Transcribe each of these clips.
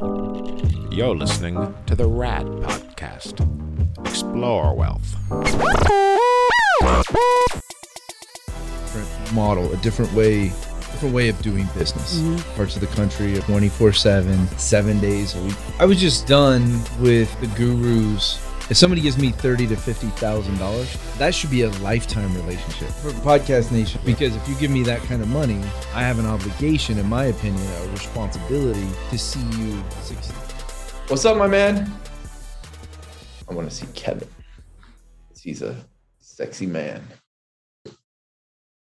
You're listening to the RAD Podcast. Explore wealth. different model, a different way, different way of doing business. Mm-hmm. Parts of the country, 24 7, seven days a week. I was just done with the gurus. If somebody gives me thirty to fifty thousand dollars, that should be a lifetime relationship for Podcast Nation. Because if you give me that kind of money, I have an obligation, in my opinion, a responsibility to see you succeed. What's up, my man? I want to see Kevin. He's a sexy man.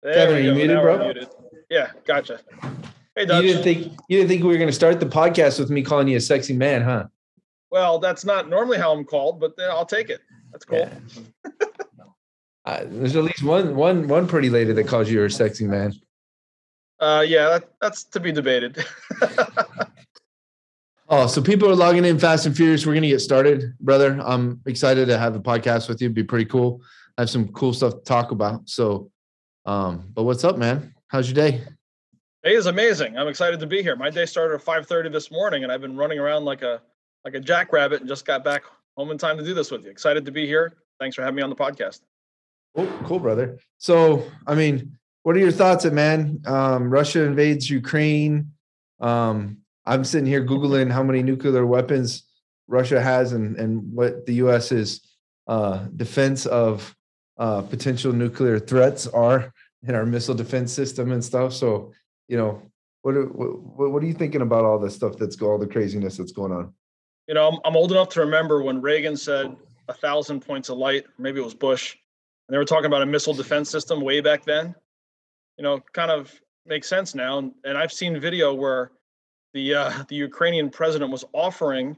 There Kevin, are you go. muted, Now bro? muted. Yeah, gotcha. Hey, You Dutch. didn't think you didn't think we were going to start the podcast with me calling you a sexy man, huh? Well, that's not normally how I'm called, but I'll take it. That's cool. Yeah. Uh, there's at least one one one pretty lady that calls you a sexy man. Uh, yeah, that, that's to be debated. Oh, so people are logging in fast and furious. We're gonna get started, brother. I'm excited to have a podcast with you. It'd be pretty cool. I have some cool stuff to talk about. So, um, but what's up, man? How's your day? Hey, is amazing. I'm excited to be here. My day started at 5:30 this morning, and I've been running around like a like a jackrabbit, and just got back home in time to do this with you. Excited to be here. Thanks for having me on the podcast. Cool, cool, brother. So, I mean, what are your thoughts, man? Um, Russia invades Ukraine. Um, I'm sitting here googling how many nuclear weapons Russia has and and what the U.S.'s uh, defense of uh, potential nuclear threats are in our missile defense system and stuff. So, you know, what what what are you thinking about all this stuff that's all the craziness that's going on? You know, I'm, I'm old enough to remember when Reagan said a thousand points of light. Maybe it was Bush, and they were talking about a missile defense system way back then. You know, kind of makes sense now. And, and I've seen video where the uh, the Ukrainian president was offering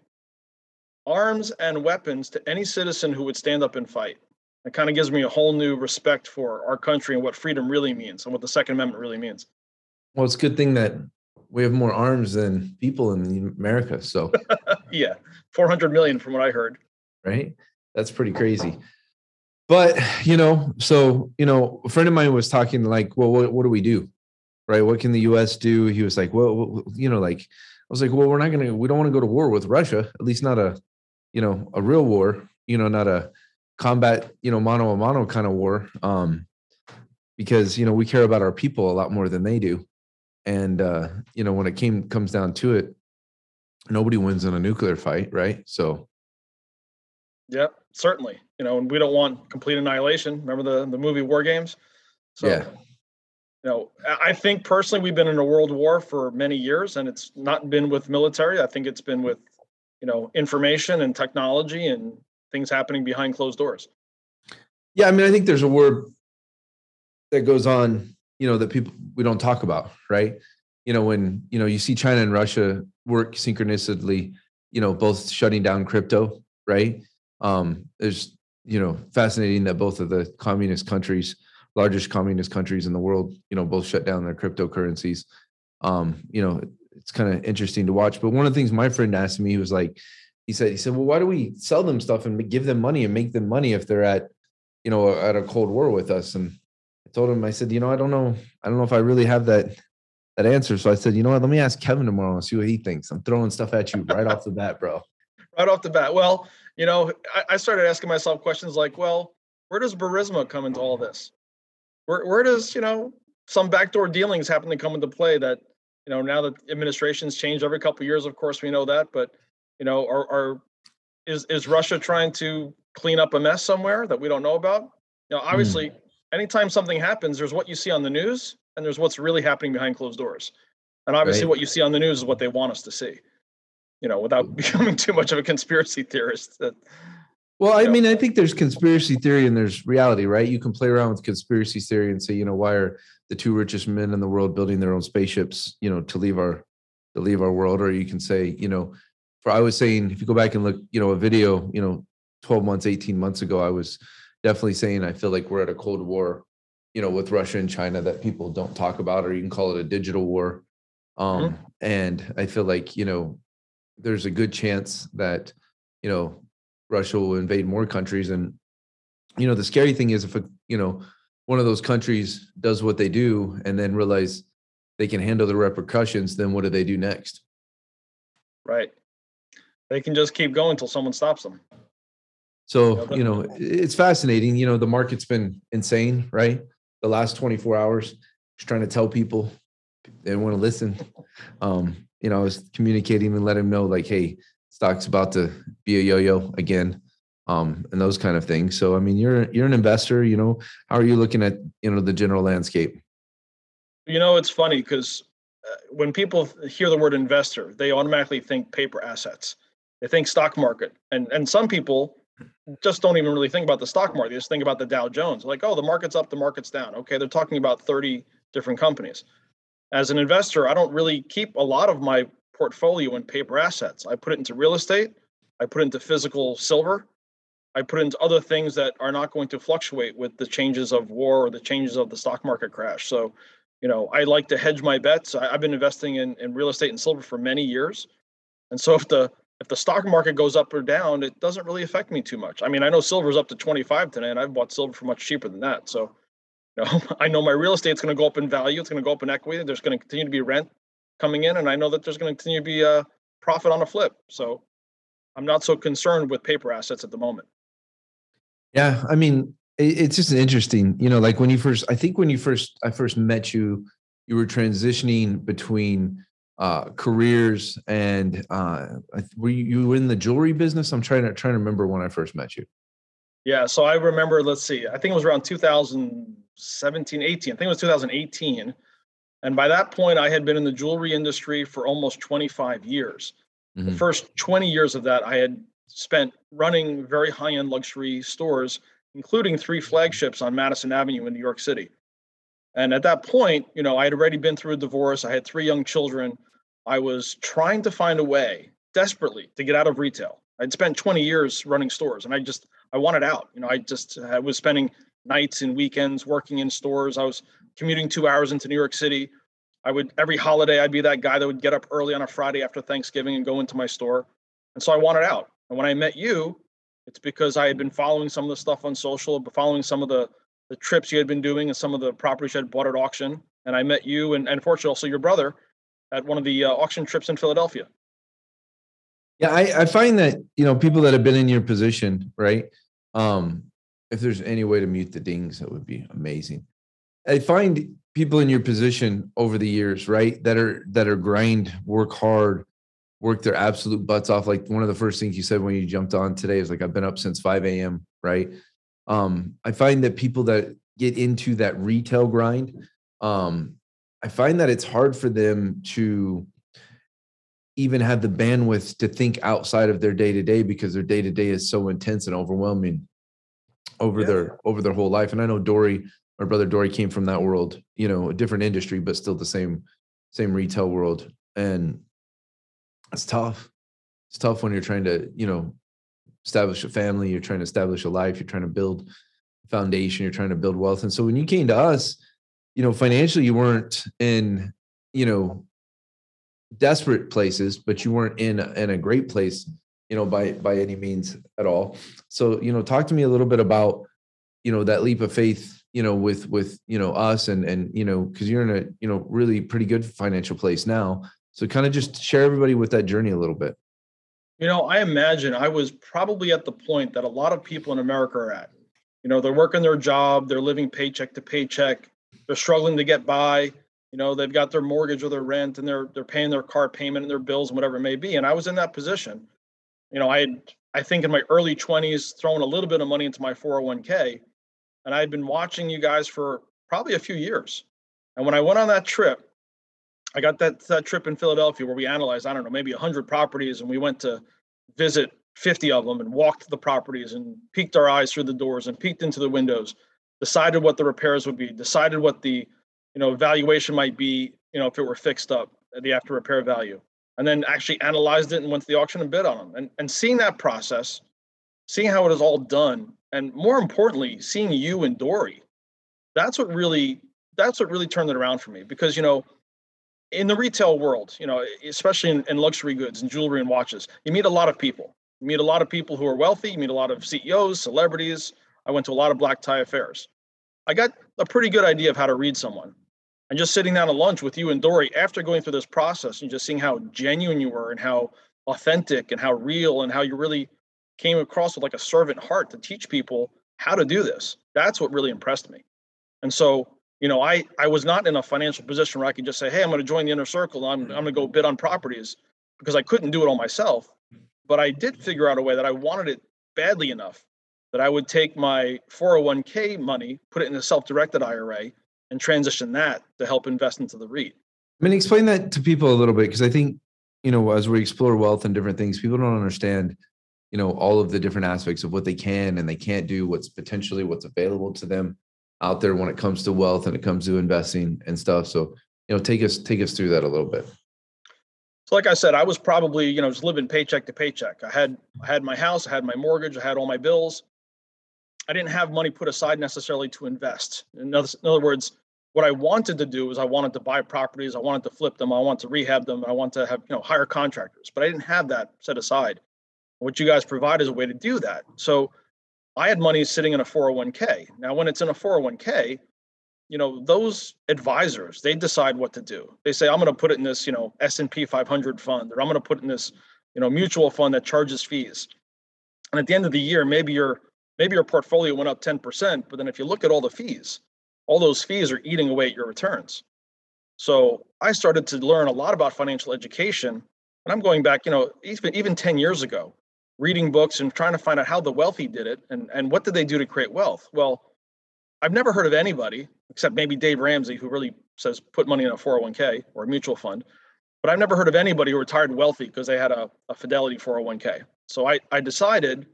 arms and weapons to any citizen who would stand up and fight. It kind of gives me a whole new respect for our country and what freedom really means and what the Second Amendment really means. Well, it's a good thing that we have more arms than people in America. So. yeah, 400 million from what I heard. right? That's pretty crazy. But you know, so you know, a friend of mine was talking like, well, what, what do we do, right? What can the U.S. do? He was like, well, you know, like I was like, well, we're not gonna, we don't want to go to war with Russia, at least not a, you know, a real war, you know, not a combat, you know, mano a mano kind of war, um, because you know we care about our people a lot more than they do, and uh, you know, when it came comes down to it, nobody wins in a nuclear fight, right? So. Yeah, certainly. You know, and we don't want complete annihilation. Remember the the movie War Games? So, Yeah. You know, I think personally we've been in a world war for many years, and it's not been with military. I think it's been with, you know, information and technology and things happening behind closed doors. Yeah, I mean, I think there's a word that goes on, you know, that people we don't talk about, right? You know, when you know you see China and Russia work synchronously, you know, both shutting down crypto, right? Um, there's you know fascinating that both of the communist countries, largest communist countries in the world, you know, both shut down their cryptocurrencies. Um, you know, it's kind of interesting to watch. But one of the things my friend asked me, he was like, he said, he said, well, why do we sell them stuff and give them money and make them money if they're at you know, at a cold war with us. And told him, I said, you know, I don't know, I don't know if I really have that that answer. So I said, you know what, let me ask Kevin tomorrow and see what he thinks. I'm throwing stuff at you right off the bat, bro. Right off the bat. Well, you know, I, I started asking myself questions like, well, where does Burisma come into all this? Where where does, you know, some backdoor dealings happen to come into play that, you know, now that administrations change every couple of years, of course we know that, but you know, are are is is Russia trying to clean up a mess somewhere that we don't know about? You know, hmm. obviously, anytime something happens, there's what you see on the news and there's what's really happening behind closed doors. And obviously Right. what you see on the news is what they want us to see. You know, without mm. becoming too much of a conspiracy theorist that Well, I mean, I think there's conspiracy theory and there's reality, right? You can play around with conspiracy theory and say, you know, why are the two richest men in the world building their own spaceships, you know, to leave our to leave our world? Or you can say, you know, for I was saying, if you go back and look, you know, a video, you know, 12 months, 18 months ago, I was definitely saying I feel like we're at a cold war, you know, with Russia and China that people don't talk about, or you can call it a digital war. Um, and I feel like, you know, there's a good chance that, you know, Russia will invade more countries. And, you know, the scary thing is if, a, you know, one of those countries does what they do and then realize they can handle the repercussions, then what do they do next? Right. They can just keep going until someone stops them. So, you know, it's fascinating. You know, the market's been insane, right? The last 24 hours, just trying to tell people they want to listen. Um, you know, I was communicating and let them know, like, hey, stock's about to be a yo-yo again, um, and those kind of things. So, I mean, you're you're an investor. You know, how are you looking at you know the general landscape? You know, it's funny because uh, when people hear the word investor, they automatically think paper assets. They think stock market, and and some people just don't even really think about the stock market. They just think about the Dow Jones. Like, oh, the market's up, the market's down. Okay, they're talking about 30 different companies. As an investor, I don't really keep a lot of my portfolio in paper assets. I put it into real estate, I put it into physical silver, I put it into other things that are not going to fluctuate with the changes of war or the changes of the stock market crash. So, you know, I like to hedge my bets. I, have been investing in, in real estate and silver for many years. And so if the if the stock market goes up or down, it doesn't really affect me too much. I mean, I know silver's up to 25 today, and I've bought silver for much cheaper than that. So, you know, I know my real estate's going to go up in value. It's going to go up in equity. There's going to continue to be rent coming in, and I know that there's going to continue to be a profit on a flip. So, I'm not so concerned with paper assets at the moment. Yeah, I mean, it's just interesting. You know, like when you first, I think when you first, I first met you, you were transitioning between uh, careers and uh, were you in the jewelry business? I'm trying to trying to remember when I first met you. Yeah, so I remember. Let's see, I think it was around 2017, 18. I think it was 2018, and by that point, I had been in the jewelry industry for almost 25 years. Mm-hmm. The first 20 years of that, I had spent running very high-end luxury stores, including three flagships on Madison Avenue in New York City. And at that point, you know, I had already been through a divorce. I had three young children. I was trying to find a way desperately to get out of retail. I'd spent 20 years running stores and I just I wanted out. You know, I just I was spending nights and weekends working in stores. I was commuting 2 hours into New York City. I would every holiday I'd be that guy that would get up early on a Friday after Thanksgiving and go into my store. And so I wanted out. And when I met you, it's because I had been following some of the stuff on social, but following some of the the trips you had been doing and some of the properties you had bought at auction. And I met you and, and unfortunately also your brother at one of the uh, auction trips in Philadelphia. Yeah, I, I find that, you know, people that have been in your position, right? Um, if there's any way to mute the dings, that would be amazing. I find people in your position over the years, right, that are that are grind, work hard, work their absolute butts off. Like one of the first things you said when you jumped on today is like, I've been up since 5 a.m. Right um, I find that people that get into that retail grind, um, I find that it's hard for them to even have the bandwidth to think outside of their day to day because their day to day is so intense and overwhelming over yeah. their over their whole life. And I know Dory, my brother Dory, came from that world, you know, a different industry, but still the same same retail world. And it's tough. It's tough when you're trying to, you know, establish a family, you're trying to establish a life, you're trying to build foundation, you're trying to build wealth. And so when you came to us, you know, financially you weren't in, you know, desperate places, but you weren't in in a great place, you know, by by any means at all. So, you know, talk to me a little bit about, you know, that leap of faith, you know, with with, you know, us and and you know, cuz you're in a, you know, really pretty good financial place now. So kind of just share everybody with that journey a little bit. You know, I imagine I was probably at the point that a lot of people in America are at. You know, they're working their job, they're living paycheck to paycheck, they're struggling to get by. You know, they've got their mortgage or their rent, and they're they're paying their car payment and their bills and whatever it may be. And I was in that position. You know, I had I think in my early 20s thrown a little bit of money into my 401k, and I had been watching you guys for probably a few years. And when I went on that trip, I got that that trip in Philadelphia where we analyzed, I don't know, maybe 100 properties, and we went to visit 50 of them and walked the properties and peeked our eyes through the doors and peeked into the windows, decided what the repairs would be, decided what the you know valuation might be, you know, if it were fixed up, the after repair value, and then actually analyzed it and went to the auction and bid on them. And and seeing that process, seeing how it is all done, and more importantly, seeing you and Dory, that's what really that's what really turned it around for me because you know in the retail world, you know, especially in, in, luxury goods and jewelry and watches, you meet a lot of people. You meet a lot of people who are wealthy. You meet a lot of CEOs, celebrities. I went to a lot of black tie affairs. I got a pretty good idea of how to read someone. And just sitting down at lunch with you and Dory after going through this process and just seeing how genuine you were and how authentic and how real and how you really came across with like a servant heart to teach people how to do this. That's what really impressed me. And so, you know, I I was not in a financial position where I could just say, "Hey, I'm going to join the inner circle. I'm I'm going to go bid on properties," because I couldn't do it all myself. But I did figure out a way that I wanted it badly enough that I would take my 401k money, put it in a self-directed IRA, and transition that to help invest into the REIT. I mean, explain that to people a little bit because I think you know as we explore wealth and different things, people don't understand you know all of the different aspects of what they can and they can't do, what's potentially what's available to them out there when it comes to wealth and it comes to investing and stuff. So you know, take us take us through that a little bit. So, like I said, I was probably you know just living paycheck to paycheck. I had I had my house, I had my mortgage, I had all my bills. I didn't have money put aside necessarily to invest. In other, in other words, what I wanted to do was I wanted to buy properties, I wanted to flip them, I wanted to rehab them, I wanted to have you know hire contractors, but I didn't have that set aside. What you guys provide is a way to do that. So I had money sitting in a 401k. Now, when it's in a 401k, you know those advisors they decide what to do. They say I'm going to put it in this you know S&P 500 fund, or I'm going to put it in this you know mutual fund that charges fees. And at the end of the year, maybe your maybe your portfolio went up 10%, but then if you look at all the fees, all those fees are eating away at your returns. So I started to learn a lot about financial education, and I'm going back, you know, even even 10 years ago, reading books and trying to find out how the wealthy did it and and what did they do to create wealth. Well, I've never heard of anybody except maybe Dave Ramsey who really says put money in a 401k or a mutual fund, but I've never heard of anybody who retired wealthy because they had a, a Fidelity 401k. So I I decided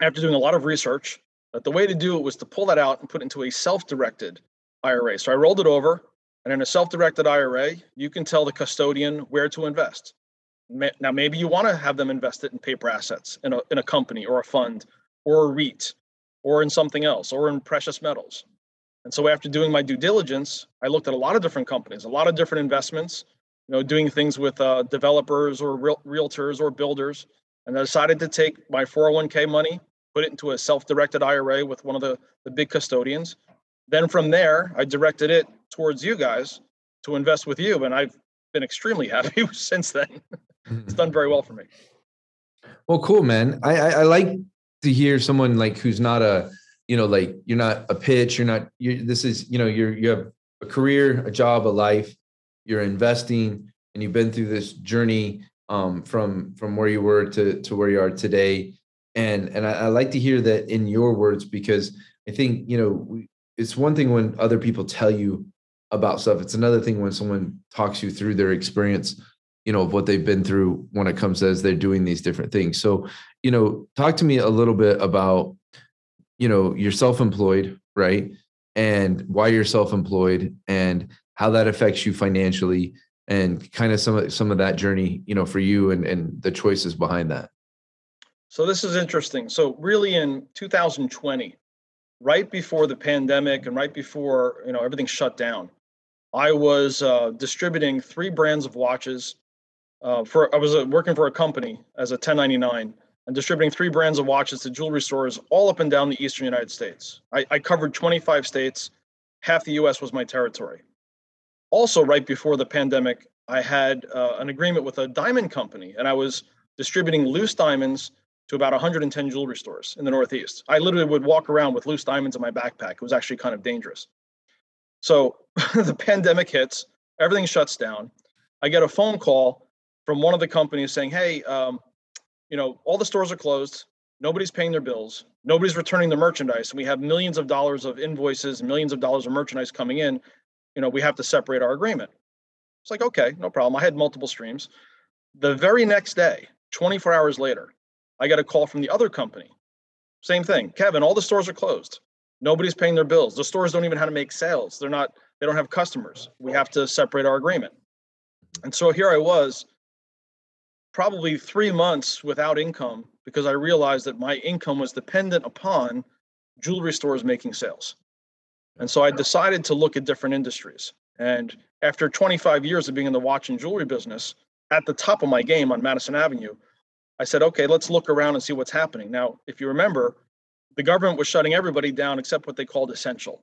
after doing a lot of research that the way to do it was to pull that out and put it into a self-directed IRA. So I rolled it over, and in a self-directed IRA, you can tell the custodian where to invest. Now, maybe you want to have them invest it in paper assets, in a, in a company or a fund or a REIT or in something else or in precious metals. And so after doing my due diligence, I looked at a lot of different companies, a lot of different investments, you know, doing things with uh, developers or real, realtors or builders. And I decided to take my 401k money put it into a self-directed IRA with one of the, the big custodians. Then from there, I directed it towards you guys to invest with you. And I've been extremely happy since then. It's done very well for me. Well, cool, man. I, I, I like to hear someone like who's not a, you know, like you're not a pitch, you're not, you this is, you know, you're, you have a career, a job, a life, you're investing and you've been through this journey um, from, from where you were to, to where you are today and and I, I, like to hear that in your words because I think you know we, it's one thing when other people tell you about stuff. It's another thing when someone talks you through their experience, you know, of what they've been through when it comes as they're doing these different things. So, you know, talk to me a little bit about, you know, you're self-employed, right? And why you're self-employed and how that affects you financially and kind of some of some of that journey, you know, for you and and the choices behind that. So this is interesting. So really in 2020, right before the pandemic and right before you know everything shut down, I was uh, distributing three brands of watches. Uh, for I was uh, working for a company as a 1099 and distributing three brands of watches to jewelry stores all up and down the eastern United States. I, I covered 25 states. Half the U.S. was my territory. Also, right before the pandemic, I had uh, an agreement with a diamond company, and I was distributing loose diamonds to about 110 jewelry stores in the Northeast. I literally would walk around with loose diamonds in my backpack. It was actually kind of dangerous. So the pandemic hits, everything shuts down. I get a phone call from one of the companies saying, "Hey, um, you know, all the stores are closed. Nobody's paying their bills. Nobody's returning the merchandise, and we have millions of dollars of invoices, millions of dollars of merchandise coming in. You know, we have to separate our agreement." It's like, okay, no problem. I had multiple streams. The very next day, 24 hours later, I got a call from the other company. Same thing. Kevin, all the stores are closed. Nobody's paying their bills. The stores don't even know how to make sales. They're not, they don't have customers. We have to separate our agreement. And so here I was, probably three months without income because I realized that my income was dependent upon jewelry stores making sales. And so I decided to look at different industries. And after 25 years of being in the watch and jewelry business, at the top of my game on Madison Avenue, I said, okay, let's look around and see what's happening. Now, if you remember, the government was shutting everybody down except what they called essential.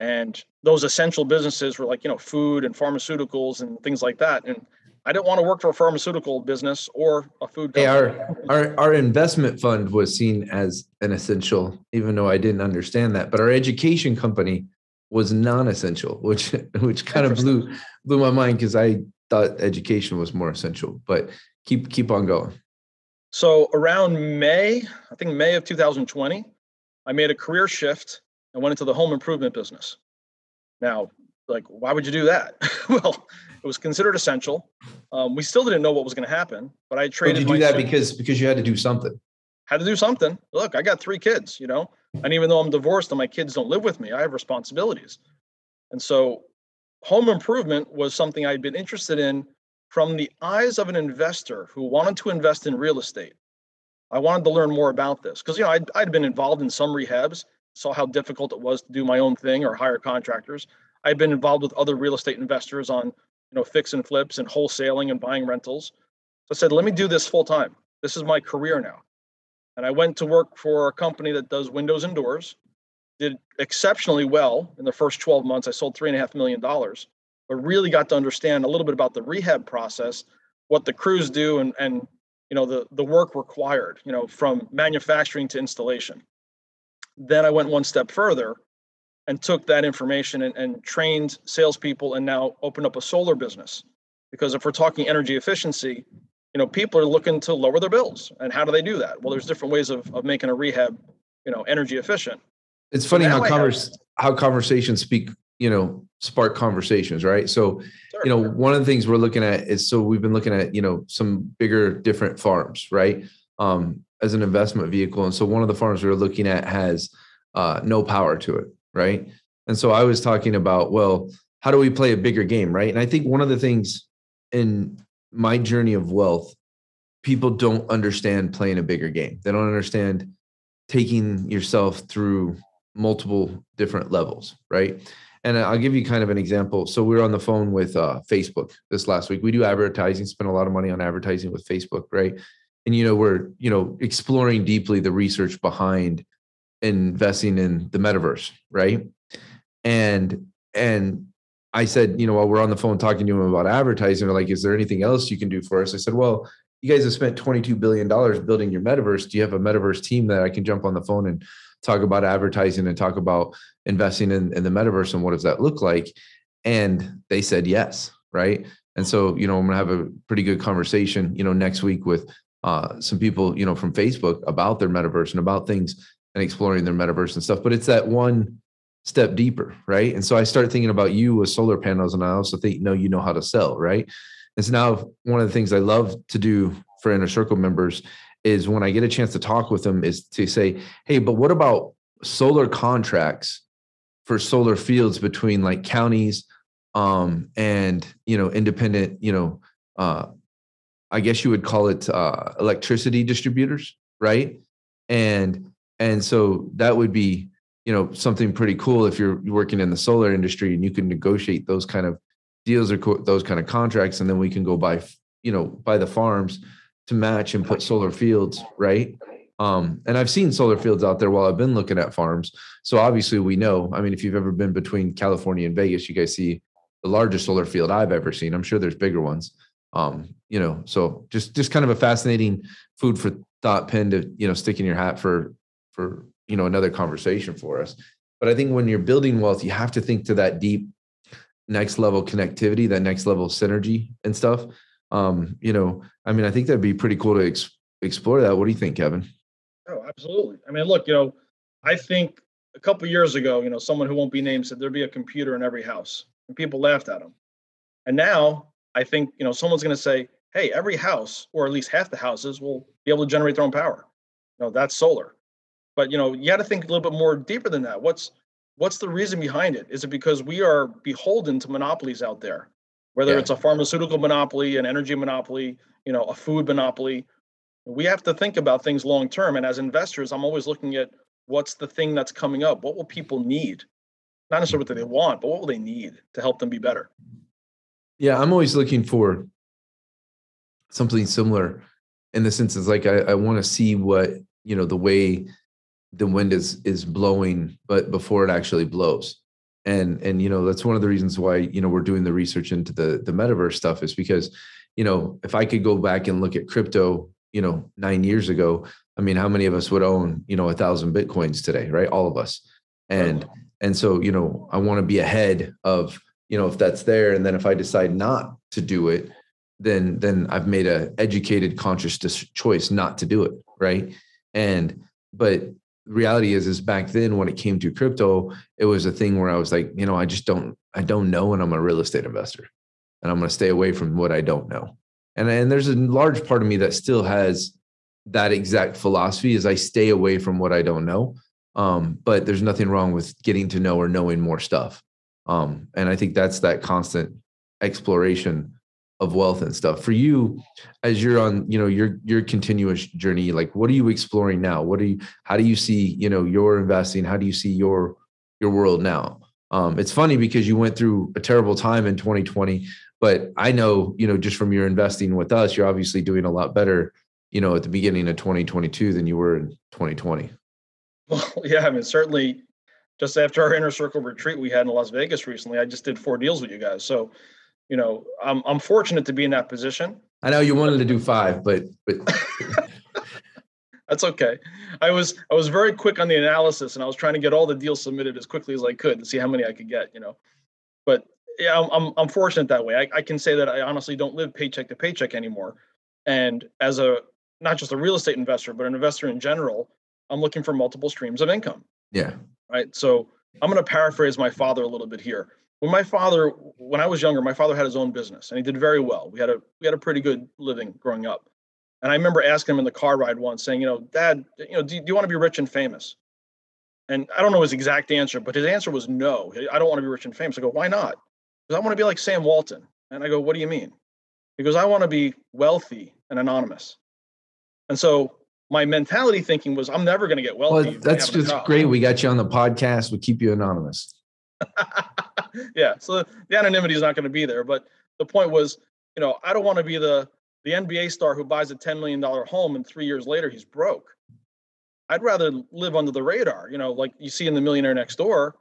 And those essential businesses were like, you know, food and pharmaceuticals and things like that. And I didn't want to work for a pharmaceutical business or a food Hey, company. our, our our investment fund was seen as an essential, even though I didn't understand that. But our education company was non-essential, which which kind of blew blew my mind because I thought education was more essential. But keep keep on going. So around May, I think May of 2020, I made a career shift and went into the home improvement business. Now, like, why would you do that? well, it was considered essential. Um, we still didn't know what was going to happen, but I Did traded you my do that because because you had to do something? had to do something. Look, I got three kids, you know, and even though I'm divorced and my kids don't live with me, I have responsibilities. And so home improvement was something I'd been interested in from the eyes of an investor who wanted to invest in real estate. I wanted to learn more about this because, you know, I'd, I'd been involved in some rehabs, saw how difficult it was to do my own thing or hire contractors. I'd been involved with other real estate investors on, you know, fix and flips and wholesaling and buying rentals. So I said, let me do this full time. This is my career now. And I went to work for a company that does windows and doors. Did exceptionally well in the first 12 months. I sold three and a half million dollars, but really got to understand a little bit about the rehab process, what the crews do, and and you know the the work required, you know, from manufacturing to installation. Then I went one step further and took that information and, and trained salespeople and now opened up a solar business. Because if we're talking energy efficiency, you know, people are looking to lower their bills. And how do they do that? Well, there's different ways of, of making a rehab, you know, energy efficient. It's funny how convers how conversations speak, you know, spark conversations, right? So Sure. you know one of the things we're looking at is so we've been looking at you know some bigger different farms right um as an investment vehicle and so one of the farms we are looking at has uh no power to it right and so i was talking about well how do we play a bigger game right and i think one of the things in my journey of wealth people don't understand playing a bigger game they don't understand taking yourself through multiple different levels right and I'll give you kind of an example. So we were on the phone with uh, Facebook this last week. We do advertising, spend a lot of money on advertising with Facebook, right? And you know, we're you know exploring deeply the research behind investing in the metaverse, right? And and I said, you know, while we're on the phone talking to him about advertising, like, is there anything else you can do for us? I said, well, you guys have spent $22 billion building your metaverse. Do you have a metaverse team that I can jump on the phone and talk about advertising and talk about investing in, in the metaverse and what does that look like? And they said yes, right? And so, you know, I'm gonna have a pretty good conversation, you know, next week with uh, some people, you know, from Facebook about their metaverse and about things and exploring their metaverse and stuff. But it's that one step deeper, right? And so I start thinking about you with solar panels, and I also think, no, you know how to sell, right? And so now one of the things I love to do for inner circle members is when I get a chance to talk with them is to say, hey, but what about solar contracts for solar fields between like counties um and you know independent you know uh i guess you would call it uh electricity distributors right and and so that would be you know something pretty cool if you're working in the solar industry and you can negotiate those kind of deals or co- those kind of contracts and then we can go buy you know buy the farms to match and put solar fields right um, and I've seen solar fields out there while I've been looking at farms. So obviously we know. I mean, if you've ever been between California and Vegas, you guys see the largest solar field I've ever seen. I'm sure there's bigger ones. Um, you know, so just just kind of a fascinating food for thought pin to you know stick in your hat for for you know another conversation for us. But I think when you're building wealth, you have to think to that deep next level connectivity, that next level synergy and stuff. Um, you know, I mean, I think that'd be pretty cool to ex- explore that. What do you think, Kevin? Oh, absolutely. I mean, look, you know, I think a couple years ago, you know, someone who won't be named said there'd be a computer in every house, and people laughed at him. And now I think, you know, someone's going to say, hey, every house, or at least half the houses, will be able to generate their own power. You know, that's solar. But you know, you got to think a little bit more deeper than that. What's what's the reason behind it? Is it because we are beholden to monopolies out there? Whether Yeah. it's a pharmaceutical monopoly, an energy monopoly, you know, a food monopoly, we have to think about things long term. And as investors, I'm always looking at what's the thing that's coming up. What will people need? Not necessarily what they want, but what will they need to help them be better? Yeah, I'm always looking for something similar in the sense is like I, I want to see what you know the way the wind is is blowing, but before it actually blows. And and you know that's one of the reasons why you know we're doing the research into the the metaverse stuff is because you know, if I could go back and look at crypto, you know, nine years ago, I mean, how many of us would own, you know, a thousand Bitcoins today, right? All of us. And, and so, you know, I want to be ahead of, you know, if that's there. And then if I decide not to do it, then, then I've made a educated, conscious choice not to do it. Right. And, but reality is, is back then when it came to crypto, it was a thing where I was like, you know, I just don't, I don't know. And I'm a real estate investor and I'm going to stay away from what I don't know. And, and there's a large part of me that still has that exact philosophy is I stay away from what I don't know. Um, but there's nothing wrong with getting to know or knowing more stuff. Um, and I think that's that constant exploration of wealth and stuff. For you as you're on you know your your continuous journey like what are you exploring now? What are you how do you see you know your investing? How do you see your your world now? Um, it's funny because you went through a terrible time in 2020 but i know you know just from your investing with us you're obviously doing a lot better you know at the beginning of 2022 than you were in 2020 well yeah i mean certainly just after our inner circle retreat we had in las vegas recently i just did four deals with you guys. So you know, I'm I'm fortunate to be in that position. I know you wanted to do five, but but that's okay. I was I was very quick on the analysis, and I was trying to get all the deals submitted as quickly as I could to see how many I could get. You know, but yeah, I'm I'm, I'm fortunate that way. I, I can say that I honestly don't live paycheck to paycheck anymore, and as a not just a real estate investor, but an investor in general, I'm looking for multiple streams of income. Yeah. Right. So I'm going to paraphrase my father a little bit here when my father when i was younger my father had his own business and he did very well. We had a we had a pretty good living growing up. And i remember asking him in the car ride once saying you know dad you know do, do you want to be rich and famous? And i don't know his exact answer but his answer was no. I don't want to be rich and famous. I go why not? Because i want to be like sam walton. And i go what do you mean? He goes i want to be wealthy and anonymous. And so my mentality thinking was i'm never going to get wealthy well, that's just great. We got you on the podcast. We keep you anonymous yeah. So the anonymity is not going to be there. But the point was, you know, I don't want to be the the NBA star who buys a $10 million home and three years later he's broke. I'd rather live under the radar, you know, like you see in the millionaire next door.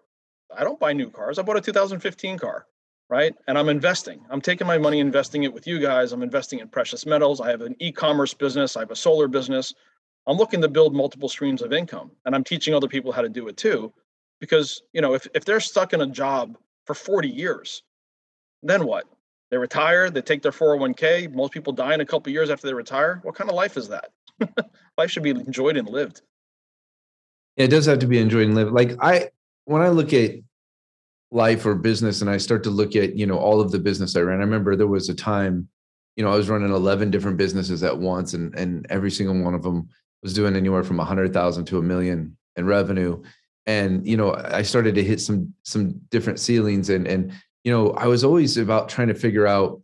I don't buy new cars. I bought a 2015 car, right? And I'm investing. I'm taking my money, investing it with you guys. I'm investing in precious metals. I have an e-commerce business. I have a solar business. I'm looking to build multiple streams of income and I'm teaching other people how to do it too. Because, you know, if, if they're stuck in a job for 40 years. Then what? They retire, they take their 401k. Most people die in a couple years after they retire. What kind of life is that? life should be enjoyed and lived. It does have to be enjoyed and lived. Like I, when I look at life or business and I start to look at, you know, all of the business I ran, I remember there was a time, you know, I was running 11 different businesses at once and, and every single one of them was doing anywhere from a hundred thousand to a million in revenue and you know i started to hit some some different ceilings and and you know i was always about trying to figure out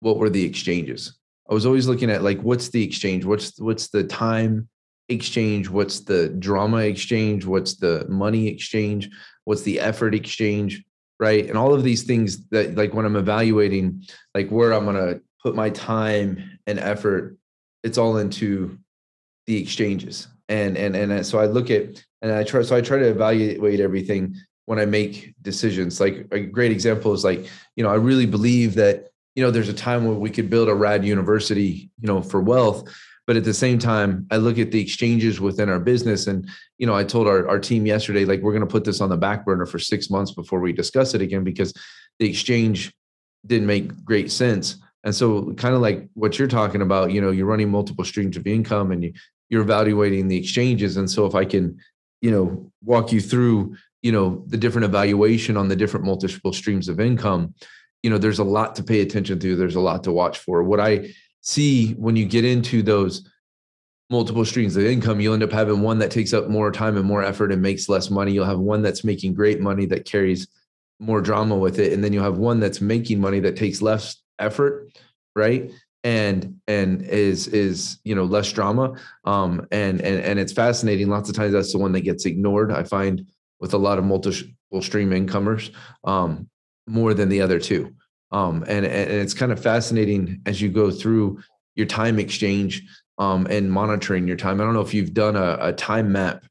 what were the exchanges. I was always looking at like what's the exchange? What's what's the time exchange? What's the drama exchange? What's the money exchange? What's the effort exchange? Right? And all of these things that like when i'm evaluating like where i'm going to put my time and effort it's all into the exchanges. And and and uh, so i look at and I try so I try to evaluate everything when I make decisions. Like a great example is like, you know, I really believe that, you know, there's a time where we could build a rad university, you know, for wealth. But at the same time, I look at the exchanges within our business. And, you know, I told our, our team yesterday, like, we're going to put this on the back burner for six months before we discuss it again, because the exchange didn't make great sense. And so, kind of like what you're talking about, you know, you're running multiple streams of income and you, you're evaluating the exchanges. And so, if I can you know walk you through you know the different evaluation on the different multiple streams of income you know there's a lot to pay attention to there's a lot to watch for. What i see when you get into those multiple streams of income you'll end up having one that takes up more time and more effort and makes less money. You'll have one that's making great money that carries more drama with it and then you'll have one that's making money that takes less effort right and and is is you know less drama. Um and and and it's fascinating. Lots of times that's the one that gets ignored i find with a lot of multiple stream incomers um more than the other two. Um and and it's kind of fascinating as you go through your time exchange um and monitoring your time. I don't know if you've done a, a time map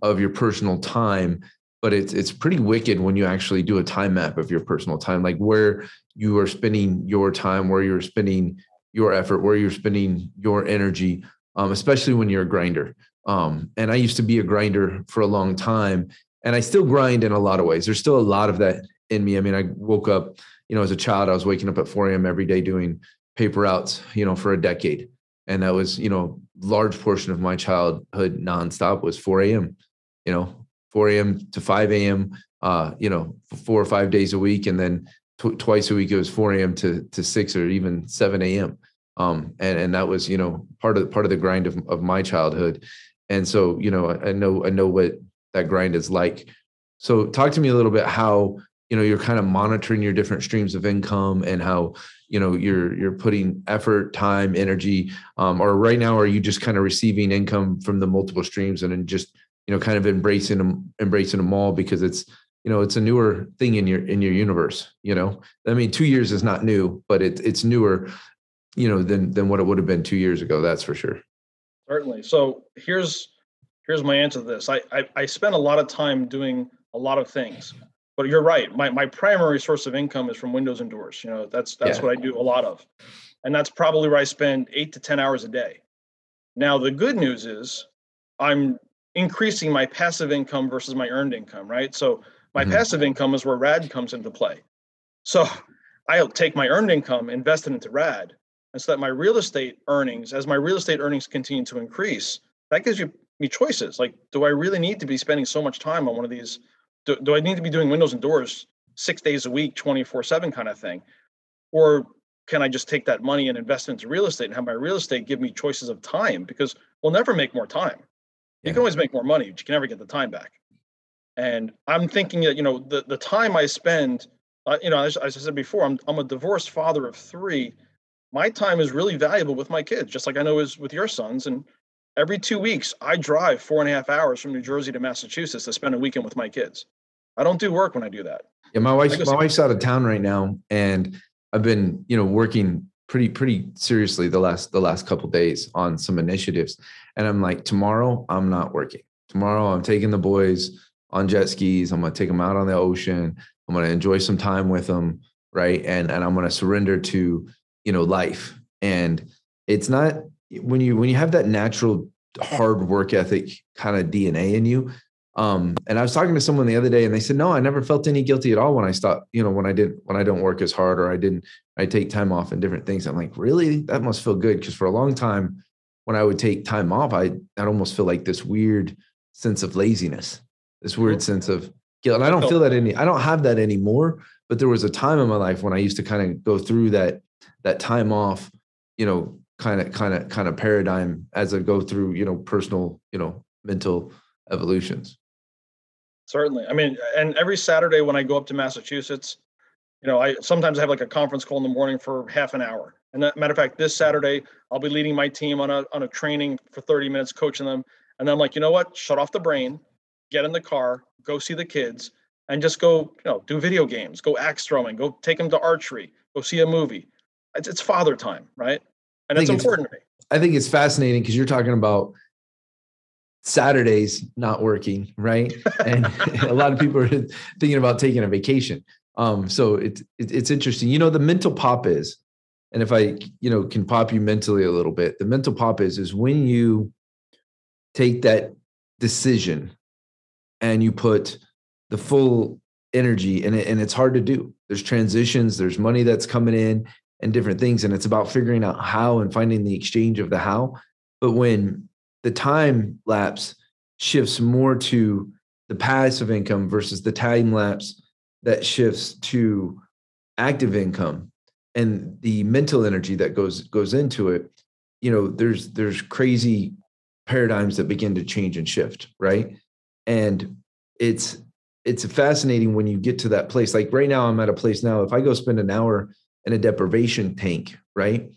of your personal time but it's it's pretty wicked when you actually do a time map of your personal time like where you are spending your time where you're spending your effort, where you're spending your energy, um, especially when you're a grinder. Um, and I used to be a grinder for a long time, and I still grind in a lot of ways. There's still a lot of that in me. I mean, I woke up, you know, as a child, I was waking up at 4 a.m. every day doing paper routes, you know, for a decade. And that was, you know, large portion of my childhood nonstop was 4 a.m., you know, 4 a.m. to 5 a.m., uh, you know, four or five days a week. And then tw- twice a week, it was 4 a.m. to, to 6 or even 7 a.m. Um, and, and that was, you know, part of part of the grind of, of my childhood. And so, you know, I, I know, I know what that grind is like. So talk to me a little bit how, you know, you're kind of monitoring your different streams of income and how, you know, you're, you're putting effort, time, energy, um, or right now, are you just kind of receiving income from the multiple streams and then just, you know, kind of embracing them, embracing them all because it's, you know, it's a newer thing in your, in your universe, you know, I mean, two years is not new, but it, it's newer, you know, than, than what it would have been two years ago. That's for sure. Certainly. So here's here's my answer to this. I, I I spend a lot of time doing a lot of things, but you're right. My my primary source of income is from windows and doors. You know, that's that's Yeah. what I do a lot of, and that's probably where I spend eight to ten hours a day. Now the good news is, I'm increasing my passive income versus my earned income. Right. So my Mhm. passive income is where RAD comes into play. So I'll take my earned income, invest it into RAD, and so that my real estate earnings, as my real estate earnings continue to increase, that gives you me choices. Like, do I really need to be spending so much time on one of these? Do, do I need to be doing windows and doors six days a week, 24 7 kind of thing? Or can I just take that money and invest into real estate and have my real estate give me choices of time? Because we'll never make more time. You can always make more money, but you can never get the time back. And I'm thinking that, you know, the, the time I spend, uh, you know, as, as I said before, I'm, I'm a divorced father of three. My time is really valuable with my kids, just like I know is with your sons. And every two weeks, I drive four and a half hours from New Jersey to Massachusetts to spend a weekend with my kids. I don't do work when I do that. Yeah, my guess- my wife's out of town right now, and I've been you know working pretty pretty seriously the last the last couple days on some initiatives, and I'm like tomorrow I'm not working. Tomorrow I'm taking the boys on jet skis. I'm gonna take them out on the ocean. I'm gonna enjoy some time with them, right? And and I'm gonna surrender to you know life. And it's not when you when you have that natural hard work ethic kind of DNA in you, um, and I was talking to someone the other day and they said, no, I never felt any guilty at all when I stopped, you know, when I didn't, when I don't work as hard or I didn't, I take time off and different things. I'm like, really? That must feel good. Cause for a long time, when I would take time off, I, I'd almost feel like this weird sense of laziness, this weird sense of guilt. And I don't feel that any, I don't have that anymore, but there was a time in my life when I used to kind of go through that, that time off, you know, kind of, kind of, kind of paradigm as I go through, you know, personal, you know, mental evolutions. Certainly. I mean, and every Saturday when I go up to Massachusetts, you know, I sometimes I have like a conference call in the morning for half an hour. And that matter of fact, this mm-hmm. Saturday I'll be leading my team on a on a training for 30 minutes, coaching them. And then I'm like, you know what? Shut off the brain, get in the car, go see the kids, and just go, you know, do video games, go axe throwing, go take them to archery, go see a movie. It's, it's father time, right? And it's think it's- important to me. I think it's fascinating because you're talking about Saturdays not working, right? And a lot of people are thinking about taking a vacation. Um, so it's it, it's interesting. You know, the mental pop is, and if I you know can pop you mentally a little bit, the mental pop is is when you take that decision and you put the full energy in it, and it's hard to do. There's transitions, there's money that's coming in, and different things, and it's about figuring out how and finding the exchange of the how. But when the time lapse shifts more to the passive income versus the time lapse that shifts to active income and the mental energy that goes goes into it you know there's there's crazy paradigms that begin to change and shift right and it's it's fascinating when you get to that place like right now i'm at a place now if i go spend an hour in a deprivation tank right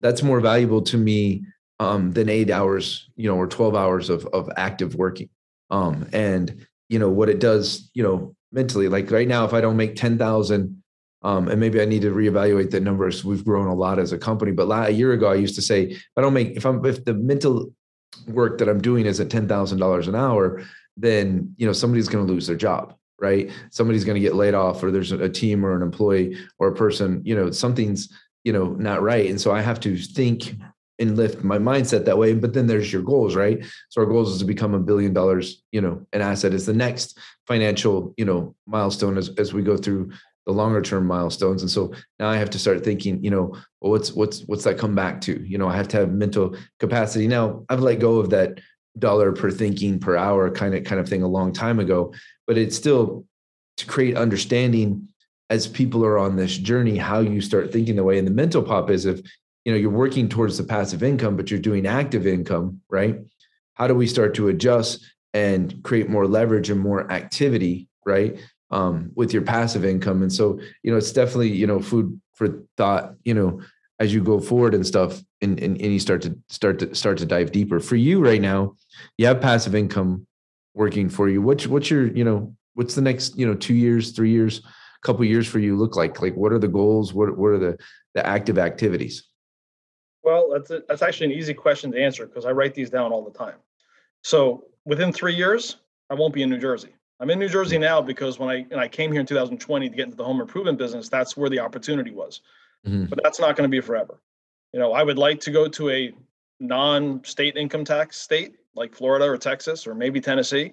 that's more valuable to me um, than eight hours, you know, or 12 hours of, of active working. Um, and, you know, what it does, you know, mentally, like right now, if I don't make 10,000, um, and maybe I need to reevaluate the numbers. We've grown a lot as a company, but a year ago, I used to say, if I don't make, if I'm, if the mental work that I'm doing isn't $10,000 an hour, then, you know, somebody's going to lose their job, right? Somebody's going to get laid off or there's a, team or an employee or a person, you know, something's, you know, not right. And so I have to think and lift my mindset that way. But then there's your goals, right? So our goals is to become a billion dollars, you know, an asset is the next financial, you know, milestone as, as we go through the longer term milestones. And so now I have to start thinking, you know, well, what's what's what's that come back to? You know, I have to have mental capacity. Now I've let go of that dollar per thinking per hour kind of kind of thing a long time ago, but it's still to create understanding as people are on this journey, how you start thinking the way. And the mental pop is if you know you're working towards the passive income, but you're doing active income, right? How do we start to adjust and create more leverage and more activity, right? Um, with your passive income. And so, you know, it's definitely, you know, food for thought, you know, as you go forward and stuff and, and, and you start to start to start to dive deeper. For you right now, you have passive income working for you. What's what's your, you know, what's the next, you know, two years, three years, a couple years for you look like? Like what are the goals? What what are the the active activities? Well, that's a, that's actually an easy question to answer because I write these down all the time. So within three years, I won't be in New Jersey. I'm in New Jersey now because when I and I came here in 2020 to get into the home improvement business, that's where the opportunity was. Mm-hmm. But that's not going to be forever. You know, I would like to go to a non-state income tax state like Florida or Texas or maybe Tennessee.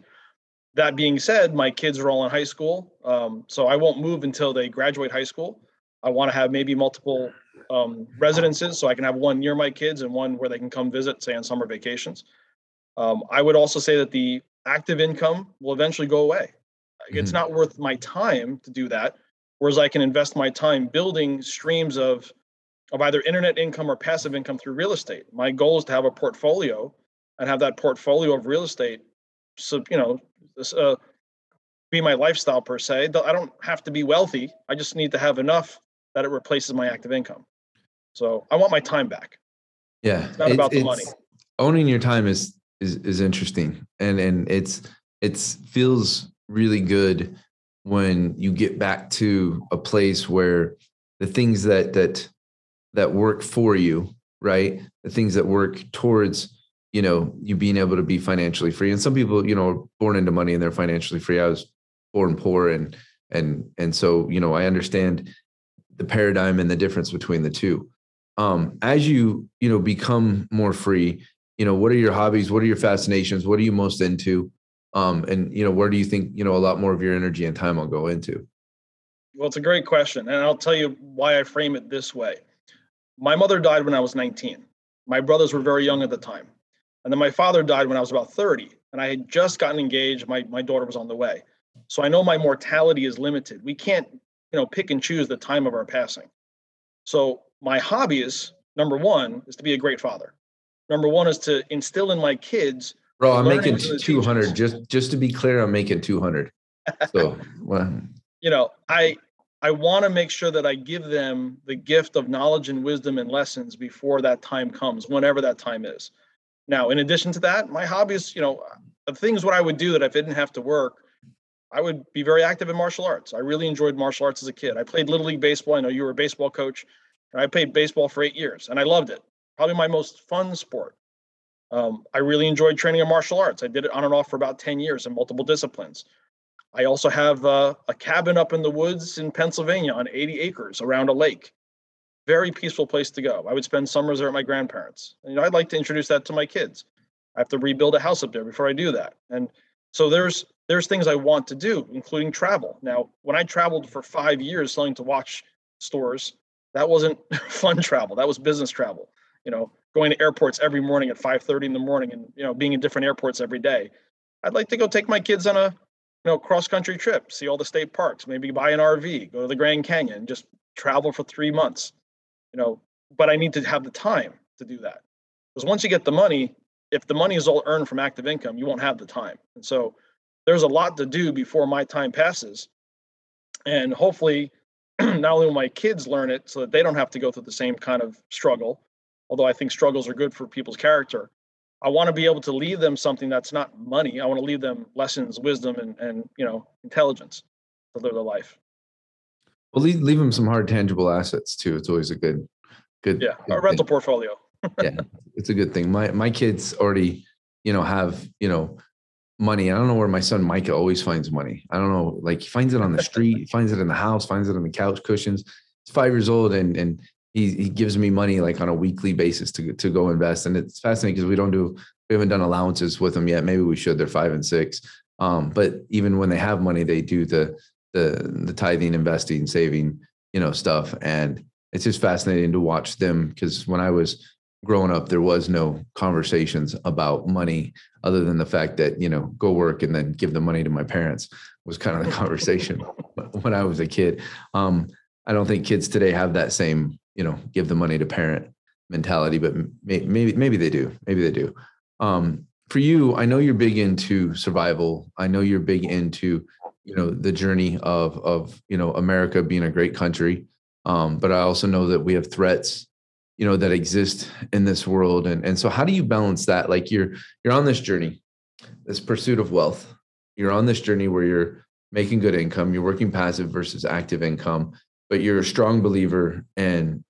That being said, my kids are all in high school, um, so I won't move until they graduate high school. I want to have maybe multiple um, residences, so I can have one near my kids and one where they can come visit, say on summer vacations. Um, I would also say that the active income will eventually go away. Mm-hmm. It's not worth my time to do that. Whereas I can invest my time building streams of of either internet income or passive income through real estate. My goal is to have a portfolio and have that portfolio of real estate. So you know, this, uh, be my lifestyle per se. I don't have to be wealthy. I just need to have enough that it replaces my active income. So I want my time back. Yeah, it's not it's, about the money. Owning your time is is is interesting, and and it's it's feels really good when you get back to a place where the things that that that work for you, right? The things that work towards you know you being able to be financially free. And some people, you know, are born into money and they're financially free. I was born poor, and and and so you know I understand the paradigm and the difference between the two. Um, as you you know become more free, you know what are your hobbies? What are your fascinations? What are you most into? Um, and you know where do you think you know a lot more of your energy and time will go into? Well it's a great question and i'll tell you why i frame it this way. My mother died when i was 19 my brothers were very young at the time and then my father died when i was about 30 and i had just gotten engaged my, my daughter was on the way so i know my mortality is limited we can't you know pick and choose the time of our passing so my hobby is number one is to be a great father Number one is to instill in my kids. Bro, I'm making 200. Just just to be clear, I'm making 200. So, well. you know, I I want to make sure that I give them the gift of knowledge and wisdom and lessons before that time comes, whenever that time is. Now, in addition to that, my hobbies, you know, the things what I would do that if I didn't have to work, I would be very active in martial arts. I really enjoyed martial arts as a kid. I played little league baseball. I know you were a baseball coach. And I played baseball for eight years and I loved it probably my most fun sport. Um, I really enjoyed training in martial arts. I did it on and off for about 10 years in multiple disciplines. I also have uh, a cabin up in the woods in Pennsylvania on 80 acres around a lake. Very peaceful place to go. I would spend summers there at my grandparents. And, you know, I'd like to introduce that to my kids. I have to rebuild a house up there before I do that. And so there's there's things I want to do, including travel. Now, when I traveled for five years selling to watch stores, that wasn't fun travel. That was business travel you know, going to airports every morning at 5:30 in the morning and you know being in different airports every day. I'd like to go take my kids on a you know cross country trip, see all the state parks, maybe buy an RV, go to the Grand Canyon, just travel for three months. You know, but I need to have the time to do that because once you get the money, if the money is all earned from active income, you won't have the time. And so there's a lot to do before my time passes. And hopefully, not only will my kids learn it so that they don't have to go through the same kind of struggle, although I think struggles are good for people's character. I want to be able to leave them something that's not money. I want to leave them lessons, wisdom, and and you know intelligence to live their life. Well, leave, leave them some hard tangible assets too. It's always a good, good. Yeah, good a rental thing. portfolio. yeah, it's a good thing. My my kids already, you know, have you know money. I don't know where my son Micah always finds money. I don't know, like he finds it on the street, he finds it in the house, finds it on the couch cushions. He's five years old and and he he gives me money like on a weekly basis to to go invest, and it's fascinating because we don't do we haven't done allowances with them yet. Maybe we should. They're five and six, um, but even when they have money, they do the the the tithing, investing, saving, you know, stuff, and it's just fascinating to watch them because when I was growing up, there was no conversations about money other than the fact that you know go work and then give the money to my parents was kind of the conversation when I was a kid. Um, I don't think kids today have that same you know give the money to parent mentality, but maybe maybe they do. Maybe they do. Um, for you, I know you're big into survival. I know you're big into you know the journey of of you know America being a great country. Um, but I also know that we have threats you know that exist in this world. And and so how do you balance that? Like you're you're on this journey this pursuit of wealth. You're on this journey where you're making good income. You're working passive versus active income. But you're a strong believer in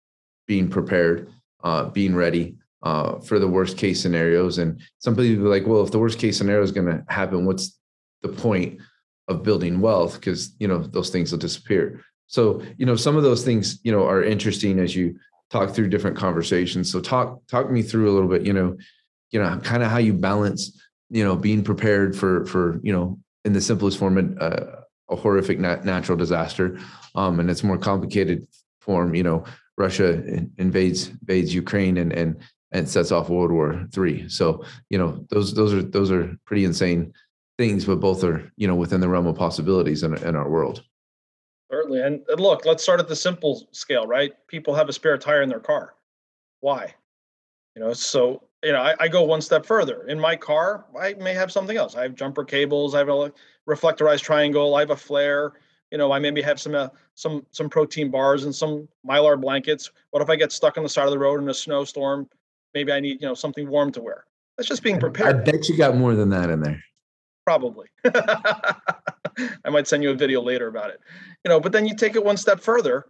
being prepared uh, being ready uh, for the worst case scenarios. And some people be like well if the worst case scenario is going to happen what's the point of building wealth because you know those things will disappear so you know some of those things you know are interesting as you talk through different conversations. So talk talk me through a little bit, you know, you know, kind of how you balance, you know, being prepared for for you know, in the simplest form, uh, a horrific nat- natural disaster, um, and it's more complicated form. You know, Russia invades invades Ukraine and and and sets off World War Three. So you know, those those are those are pretty insane things, but both are you know within the realm of possibilities in, in our world. Certainly. And, and look, let's start at the simple scale, right? People have a spare tire in their car. Why? You know, so you know, I, I, go one step further. In my car, I may have something else. I have jumper cables. I have a reflectorized triangle. I have a flare. You know, I maybe have some uh, some some protein bars and some mylar blankets. What if I get stuck on the side of the road in a snowstorm? Maybe I need you know something warm to wear. That's just being prepared. I bet you got more than that in there. Probably. I might send you a video later about it. You know, but then you take it one step further.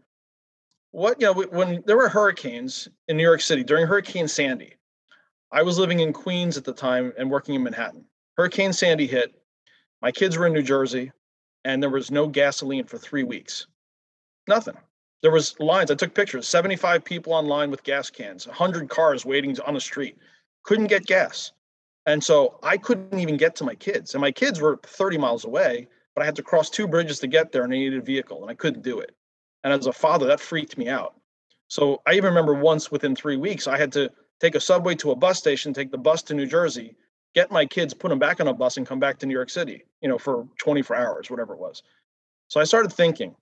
What, you know, when there were hurricanes in New York City during Hurricane Sandy, I was living in Queens at the time and working in Manhattan. Hurricane Sandy hit. My kids were in New Jersey and there was no gasoline for 3 weeks. Nothing. There was lines. I took pictures. 75 people online with gas cans, 100 cars waiting on the street. Couldn't get gas. And so I couldn't even get to my kids. And my kids were 30 miles away but I had to cross two bridges to get there and I needed a vehicle and I couldn't do it. And as a father, that freaked me out. So I even remember once within three weeks, I had to take a subway to a bus station, take the bus to New Jersey, get my kids, put them back on a bus, and come back to New York City, you know, for 24 hours, whatever it was. So I started thinking.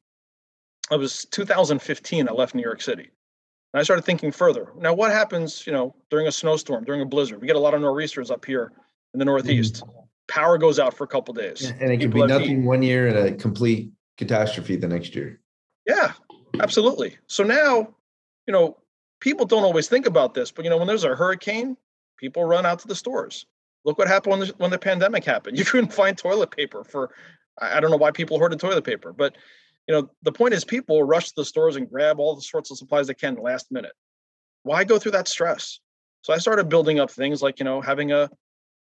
It was 2015. I left New York City. And I started thinking further. Now, what happens, you know, during a snowstorm, during a blizzard? We get a lot of nor'easters up here in the Northeast. Mm-hmm power goes out for a couple days. And it could be nothing one year and a complete catastrophe the next year. Yeah, absolutely. So now, you know, people don't always think about this, but you know, when there's a hurricane, people run out to the stores. Look what happened when the, when the pandemic happened. You couldn't find toilet paper for I don't know why people hoarded toilet paper, but you know, the point is people rush to the stores and grab all the sorts of supplies they can last minute. Why go through that stress? So I started building up things like, you know, having a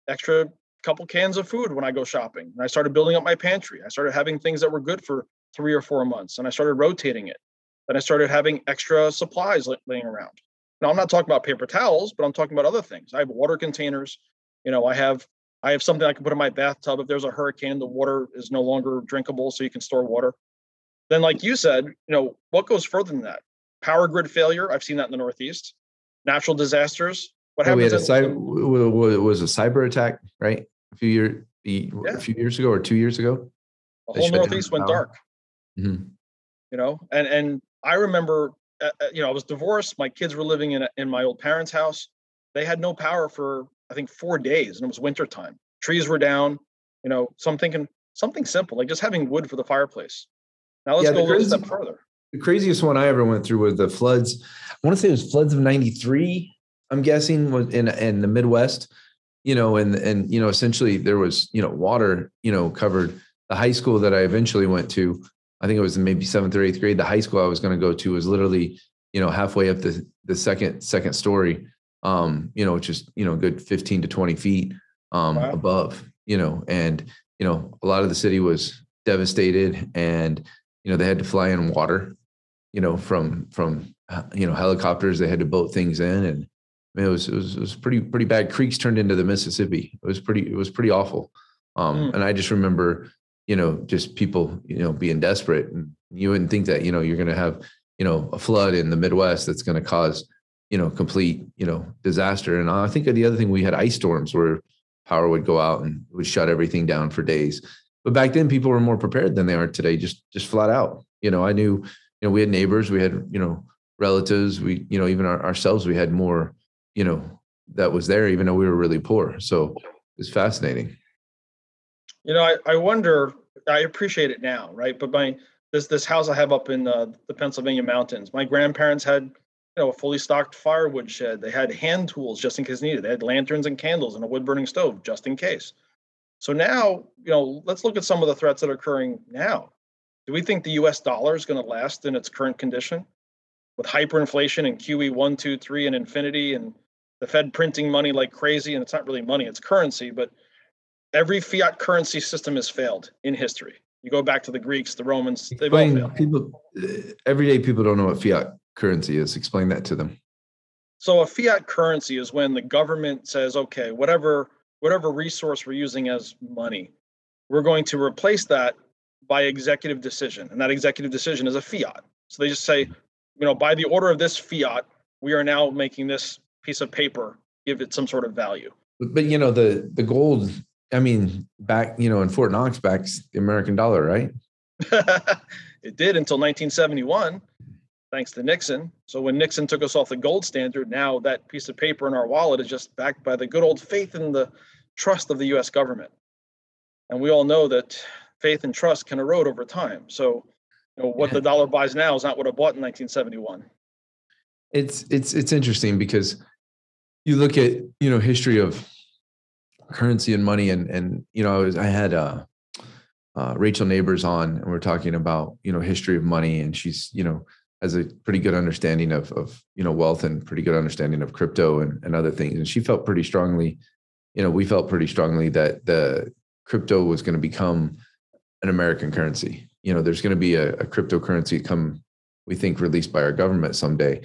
extra couple cans of food when I go shopping. And I started building up my pantry. I started having things that were good for three or four months and I started rotating it. Then I started having extra supplies laying around. Now I'm not talking about paper towels, but I'm talking about other things. I have water containers. You know, I have I have something I can put in my bathtub if there's a hurricane, the water is no longer drinkable, so you can store water. Then, like you said, you know, what goes further than that? Power grid failure. I've seen that in the Northeast. Natural disasters. What happened? We had a cyber it was a cyber attack, right? A few years, yeah. a few years ago or two years ago. The whole Northeast went dark. Mm-hmm. You know, and and I remember, uh, uh, you know, I was divorced. My kids were living in in my old parents' house. They had no power for I think four days, and it was winter time. Trees were down. You know, so I'm thinking something simple like just having wood for the fireplace. Now let's yeah, go a little step further. The craziest one I ever went through was the floods. I want to say it was floods of '93 I'm guessing was in in the Midwest, you know, and and you know, essentially there was you know water, you know, covered the high school that I eventually went to. I think it was maybe seventh or eighth grade. The high school I was going to go to was literally, you know, halfway up the the second second story, um, you know, which is you know, a good 15 to 20 feet um, wow. above, you know, and you know, a lot of the city was devastated, and you know, they had to fly in water you know, from from you know helicopters. They had to boat things in, and I mean, it was it was it was pretty pretty bad. Creeks turned into the Mississippi. It was pretty it was pretty awful. Um, mm. And I just remember, you know, just people, you know, being desperate, and you wouldn't think that you know you're going to have you know a flood in the Midwest that's going to cause you know complete you know disaster. And I think the other thing we had ice storms where power would go out and would shut everything down for days. But back then, people were more prepared than they are today. Just just flat out. You know, I knew. You know, we had neighbors. We had you know relatives. We you know even our, ourselves. We had more. You know that was there, even though we were really poor. So it's fascinating. You know, I, I wonder. I appreciate it now, right? But my this this house I have up in uh, the Pennsylvania mountains. My grandparents had you know a fully stocked firewood shed. They had hand tools just in case needed. They had lanterns and candles and a wood burning stove just in case. So now, you know, let's look at some of the threats that are occurring now. Do we think the US dollar is going to last in its current condition? With hyperinflation and QE one, two, three, and infinity, and the Fed printing money like crazy, and it's not really money, it's currency, but every fiat currency system has failed in history. You go back to the Greeks, the Romans, they've all failed. People, uh, everyday people don't know what fiat currency is. Explain that to them. So a fiat currency is when the government says, okay, whatever whatever resource we're using as money, we're going to replace that by executive decision. And that executive decision is a fiat. So they just say, you know, by the order of this fiat, we are now making this piece of paper give it some sort of value. But, but you know, the the gold, I mean, back, you know, in Fort Knox backs the American dollar, right? it did until 1971 thanks to Nixon. So when Nixon took us off the gold standard, now that piece of paper in our wallet is just backed by the good old faith and the trust of the US government. And we all know that faith and trust can erode over time. So you know, what yeah. the dollar buys now is not what it bought in 1971. It's it's it's interesting because you look at you know history of currency and money and and you know I was I had uh, uh, Rachel Neighbors on and we're talking about you know history of money and she's you know has a pretty good understanding of of you know wealth and pretty good understanding of crypto and, and other things. And she felt pretty strongly, you know, we felt pretty strongly that the crypto was going to become an American currency. You know, there's going to be a, a cryptocurrency come, we think, released by our government someday.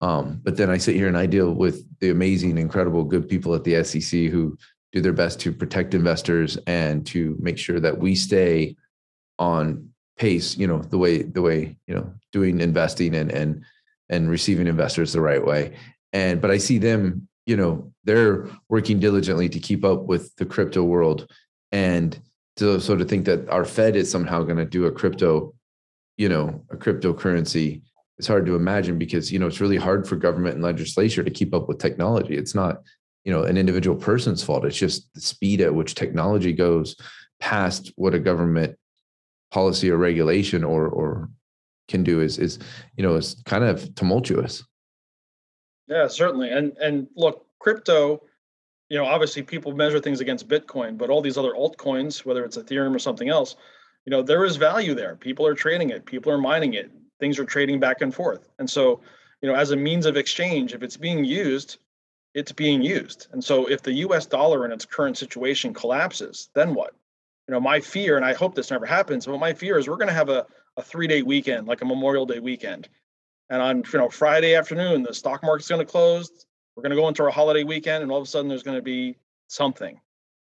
Um, but then I sit here and I deal with the amazing, incredible, good people at the SEC who do their best to protect investors and to make sure that we stay on pace you know the way the way you know doing investing and and and receiving investors the right way. And but i see them you know they're working diligently to keep up with the crypto world. And to so to think that our fed is somehow going to do a crypto you know a cryptocurrency it's hard to imagine because you know it's really hard for government and legislature to keep up with technology. It's not you know an individual person's fault. It's just the speed at which technology goes past what a government policy or regulation or or can do is is you know is kind of tumultuous. Yeah certainly. And and look crypto you know obviously people measure things against bitcoin but all these other altcoins whether it's ethereum or something else you know there is value there. People are trading it. People are mining it. Things are trading back and forth. And so you know as a means of exchange if it's being used it's being used. And so if the us dollar in its current situation collapses then what you know, my fear, and I hope this never happens, but my fear is we're going to have a, a three day weekend, like a Memorial Day weekend. And on, you know, Friday afternoon, the stock market's going to close. We're going to go into our holiday weekend, and all of a sudden there's going to be something.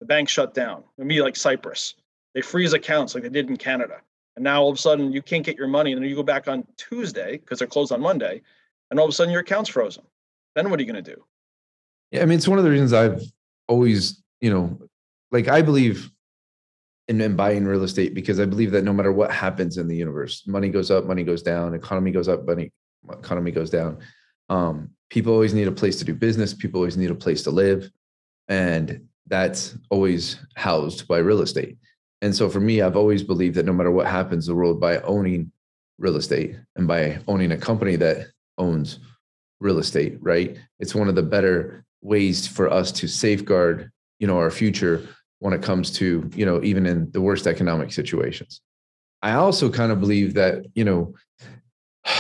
The bank shut down. It'll be like Cyprus. They freeze accounts like they did in Canada. And now all of a sudden you can't get your money. And then you go back on Tuesday because they're closed on Monday. And all of a sudden your account's frozen. Then what are you going to do? Yeah. I mean, it's one of the reasons I've always, you know, like I believe in, in buying real estate because I believe that no matter what happens in the universe, money goes up, money goes down, economy goes up, money economy goes down. Um, people always need a place to do business. People always need a place to live, and that's always housed by real estate. And so for me, I've always believed that no matter what happens in the world, by owning real estate and by owning a company that owns real estate, right? It's one of the better ways for us to safeguard, you know, our future when it comes to you know even in the worst economic situations. I also kind of believe that you know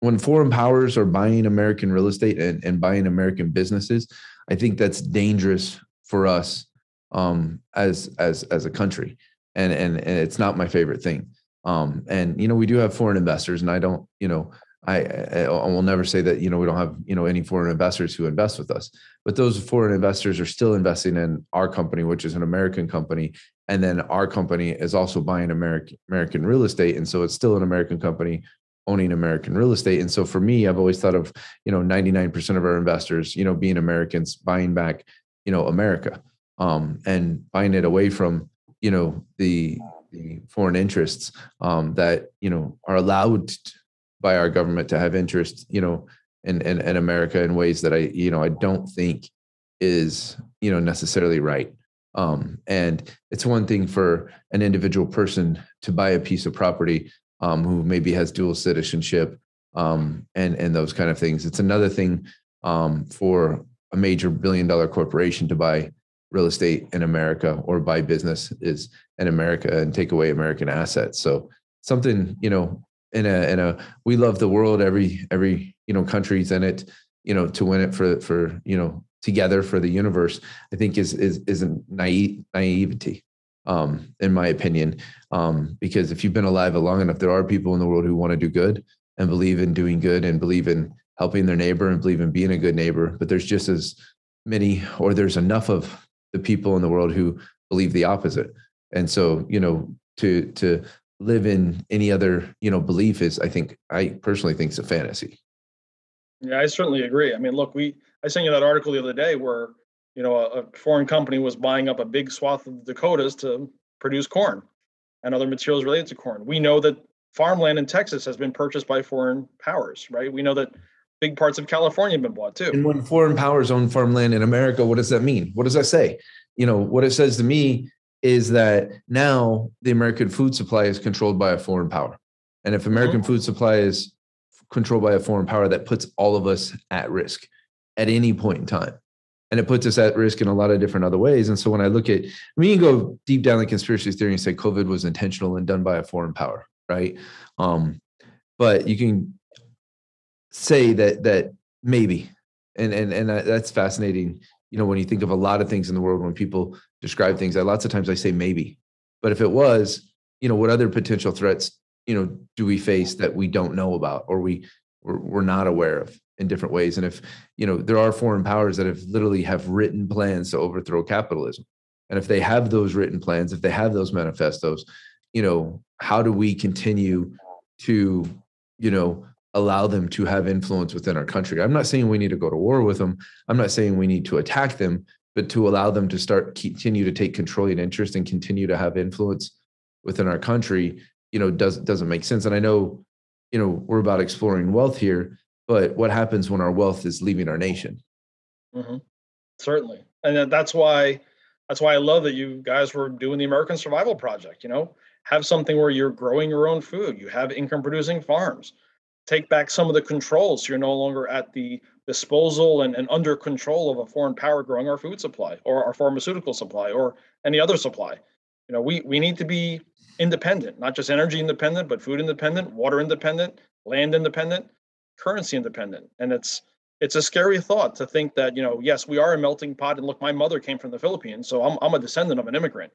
when foreign powers are buying american real estate and, and buying american businesses i think that's dangerous for us um, as as as a country. And, and and it's not my favorite thing. Um, and you know, we do have foreign investors, and I don't, you know, I, I, will never say that you know we don't have you know any foreign investors who invest with us, but those foreign investors are still investing in our company, which is an American company, and then our company is also buying American American real estate, and so it's still an American company owning American real estate. And so for me, I've always thought of you know 99% of our investors, you know, being Americans, buying back you know America, um, and buying it away from you know the the foreign interests um, that you know are allowed. To, by our government to have interest, you know, in, in, in America in ways that I, you know, I don't think is, you know, necessarily right. Um, and it's one thing for an individual person to buy a piece of property um, who maybe has dual citizenship um, and and those kind of things. It's another thing um, for a major billion dollar corporation to buy real estate in America or buy business is in America and take away American assets. So something you know in a in a we love the world every every you know countries in it you know to win it for for you know together for the universe i think is is is a naive naivety um in my opinion. Um because if you've been alive long enough there are people in the world who want to do good and believe in doing good and believe in helping their neighbor and believe in being a good neighbor but there's just as many or there's enough of the people in the world who believe the opposite. And so you know to to live in any other you know belief is i think i personally think it's a fantasy. Yeah i certainly agree. I mean look we i sent you that article the other day where you know a, a foreign company was buying up a big swath of the dakotas to produce corn and other materials related to corn. We know that farmland in texas has been purchased by foreign powers right? We know that big parts of california have been bought too. And when foreign powers own farmland in america what does that mean? What does that say? You know what it says to me is that now the American food supply is controlled by a foreign power. And if American mm-hmm. food supply is controlled by a foreign power, that puts all of us at risk at any point in time. And it puts us at risk in a lot of different other ways. And so when I look at, I mean, you can go deep down the conspiracy theory and say COVID was intentional and done by a foreign power, right? Um, but you can say that that maybe, and and and that's fascinating you know, when you think of a lot of things in the world, when people describe things, I, lots of times I say maybe. But if it was, you know, what other potential threats, you know, do we face that we don't know about or we we're, we're not aware of in different ways? And if you know, there are foreign powers that have literally have written plans to overthrow capitalism, and if they have those written plans, if they have those manifestos, you know, how do we continue to, you know, allow them to have influence within our country. I'm not saying we need to go to war with them. I'm not saying we need to attack them, but to allow them to start continue to take controlling interest and continue to have influence within our country, you know, does doesn't make sense. And I know, you know, we're about exploring wealth here, but what happens when our wealth is leaving our nation? Mm-hmm. Certainly, and that's why that's why I love that you guys were doing the American Survival Project. You know, have something where you're growing your own food, you have income producing farms take back some of the controls. So you're no longer at the disposal and, and under control of a foreign power growing our food supply or our pharmaceutical supply or any other supply. You know, we we need to be independent, not just energy independent, but food independent, water independent, land independent, currency independent. And it's it's a scary thought to think that, you know, yes, we are a melting pot. And look, my mother came from the Philippines, so I'm I'm a descendant of an immigrant.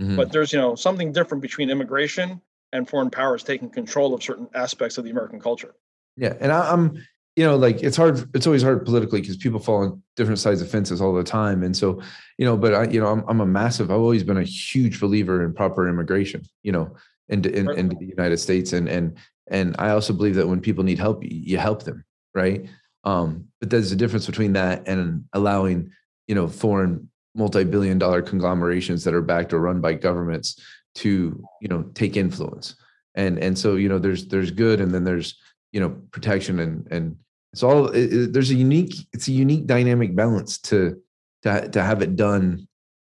Mm-hmm. But there's, you know, something different between immigration and foreign powers taking control of certain aspects of the American culture. Yeah, and I, am you know, like it's hard. It's always hard politically because people fall on different sides of fences all the time, and so you know. But I, you know, I'm I'm a massive. I've always been a huge believer in proper immigration. You know, into in, into the United States, and and and I also believe that when people need help, you help them, right? Um, but there's a difference between that and allowing you know foreign multi-billion dollar conglomerations that are backed or run by governments to you know take influence and and so you know there's there's good and then there's you know protection and and it's all it, there's a unique it's a unique dynamic balance to to to have it done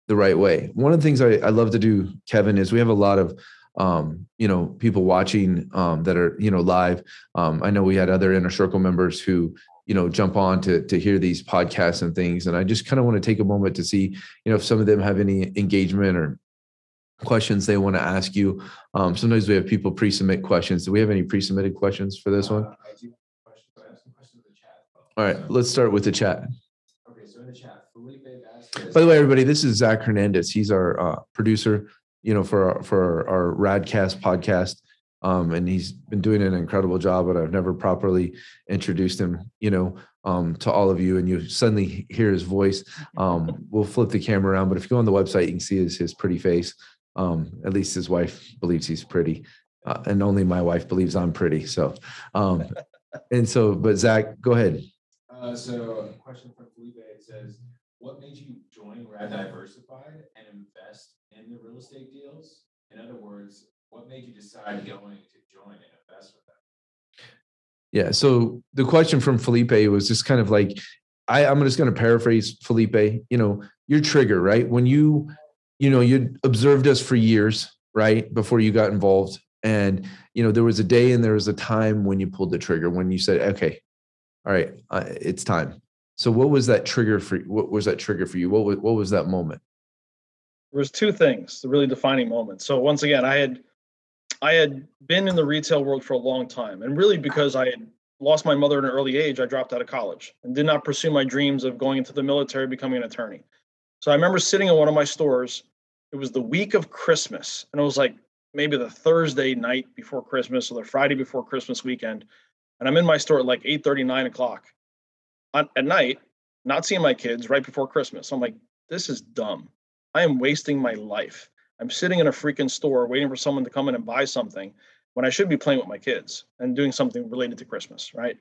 the right way one of the things I, I love to do kevin is we have a lot of um, you know people watching um, that are you know live um, i know we had other inner circle members who you know jump on to to hear these podcasts and things and i just kind of want to take a moment to see you know if some of them have any engagement or questions they want to ask you. Um, sometimes we have people pre-submit questions. Do we have any pre-submitted questions for this one? All right, let's start with the chat. Okay, so in the chat, By the way, everybody, this is Zach Hernandez. He's our uh, producer, you know, for our, for our, our Radcast podcast. Um, and he's been doing an incredible job, but I've never properly introduced him, you know, um, to all of you. And you suddenly hear his voice. Um, we'll flip the camera around, but if you go on the website, you can see his, his pretty face. Um, at least his wife believes he's pretty. Uh, and only my wife believes I'm pretty. So, um, and so, but Zach, go ahead. Uh, so a question from Felipe it says, what made you join Rad Diversified and invest in the real estate deals? In other words, what made you decide going to join and invest with them? Yeah. So the question from Felipe was just kind of like, I, I'm just going to paraphrase Felipe. You know, your trigger, right? When you, you know, you observed us for years, right, before you got involved, and you know, there was a day and there was a time when you pulled the trigger when you said, "Okay, all right, uh, it's time." So, what was that trigger for? What was that trigger for you? What was what was that moment? There was two things, the really defining moment. So once again, I had I had been in the retail world for a long time, and really because I had lost my mother at an early age, I dropped out of college and did not pursue my dreams of going into the military, becoming an attorney. So I remember sitting in one of my stores. It was the week of Christmas, and it was like maybe the Thursday night before Christmas or the Friday before Christmas weekend. And I'm in my store at like 8 39 o'clock at night, not seeing my kids right before Christmas. I'm like, this is dumb. I am wasting my life. I'm sitting in a freaking store waiting for someone to come in and buy something when I should be playing with my kids and doing something related to Christmas, right?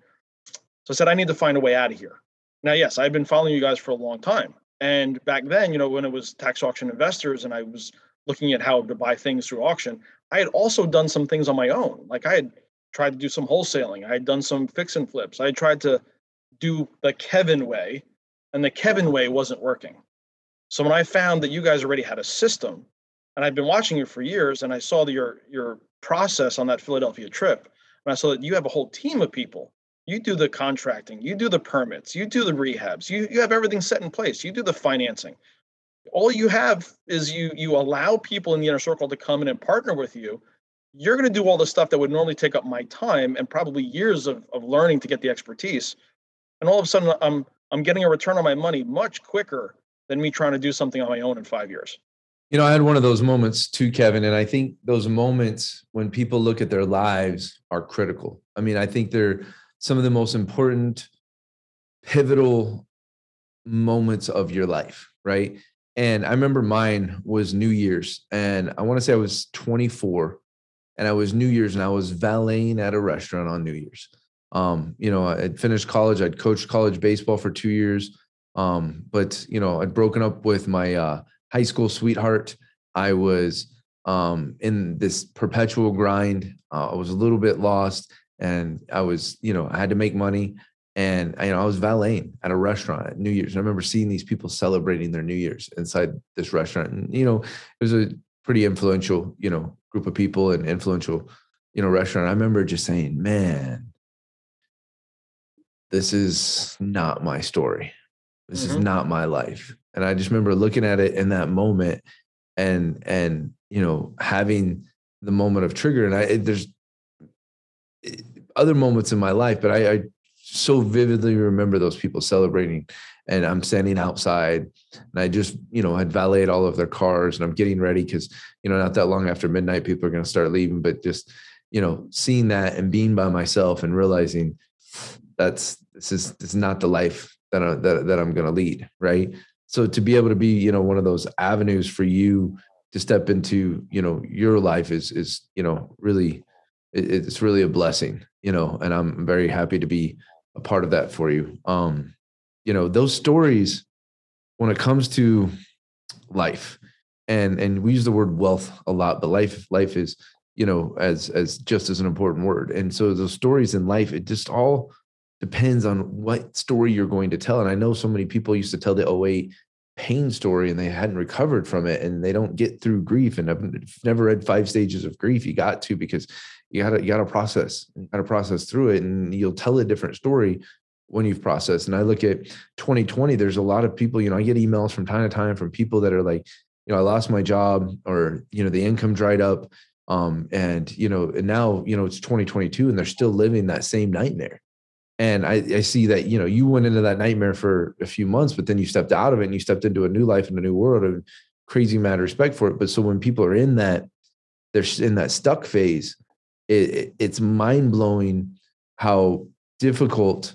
So I said, I need to find a way out of here. Now, yes, I've been following you guys for a long time. And back then, you know, when it was tax auction investors and I was looking at how to buy things through auction, I had also done some things on my own. Like I had tried to do some wholesaling, I had done some fix and flips, I tried to do the Kevin way, and the Kevin way wasn't working. So when I found that you guys already had a system, and I've been watching you for years, and I saw the, your your process on that Philadelphia trip, and I saw that you have a whole team of people. You do the contracting, you do the permits, you do the rehabs, you you have everything set in place, you do the financing. All you have is you you allow people in the inner circle to come in and partner with you. You're going to do all the stuff that would normally take up my time and probably years of, of learning to get the expertise. And all of a sudden, I'm I'm getting a return on my money much quicker than me trying to do something on my own in five years. You know, I had one of those moments too, Kevin. And I think those moments when people look at their lives are critical. I mean, I think they're some of the most important, pivotal moments of your life, right? And I remember mine was New Year's. And I want to say I was 24 and I was New Year's and I was valeting at a restaurant on New Year's. Um, you know, I had finished college, I'd coached college baseball for two years. Um, but you know, I'd broken up with my uh, high school sweetheart. I was um, in this perpetual grind. Uh, I was a little bit lost, and I was, you know, I had to make money, and you know, I was valeting at a restaurant at New Year's. And I remember seeing these people celebrating their New Year's inside this restaurant, and you know, it was a pretty influential, you know, group of people and influential, you know, restaurant. I remember just saying, "Man, this is not my story." This mm-hmm. is not my life. And I just remember looking at it in that moment and and you know having the moment of trigger and I there's eh, other moments in my life but I, I so vividly remember those people celebrating and I'm standing outside and I just, you know, had valeted all of their cars and I'm getting ready because, you know, not that long after midnight, people are going to start leaving, but just, you know, seeing that and being by myself and realizing that's, this is, this is not the life that I, that, that I'm going to lead, right? So to be able to be, you know, one of those avenues for you to step into, you know, your life is is you know really, it, it's really a blessing, you know, and I'm very happy to be a part of that for you. Um, you know, those stories when it comes to life, and and we use the word wealth a lot, but life life is you know as as just as an important word and so those stories in life it just all depends on what story you're going to tell. And I know so many people used to tell the 08 pain story and they hadn't recovered from it and they don't get through grief. And I've never read five stages of grief. You got to because you gotta you gotta process, you gotta process through it, and you'll tell a different story when you've processed. And I look at 2020, there's a lot of people, you know, I get emails from time to time from people that are like, you know, I lost my job or, you know, the income dried up. Um, and you know, and now, you know, it's 2022 and they're still living that same nightmare and I, I, see that you know you went into that nightmare for a few months but then you stepped out of it and you stepped into a new life and a new world and crazy mad respect for it but so when people are in that they're in that stuck phase it, it, it's mind blowing how difficult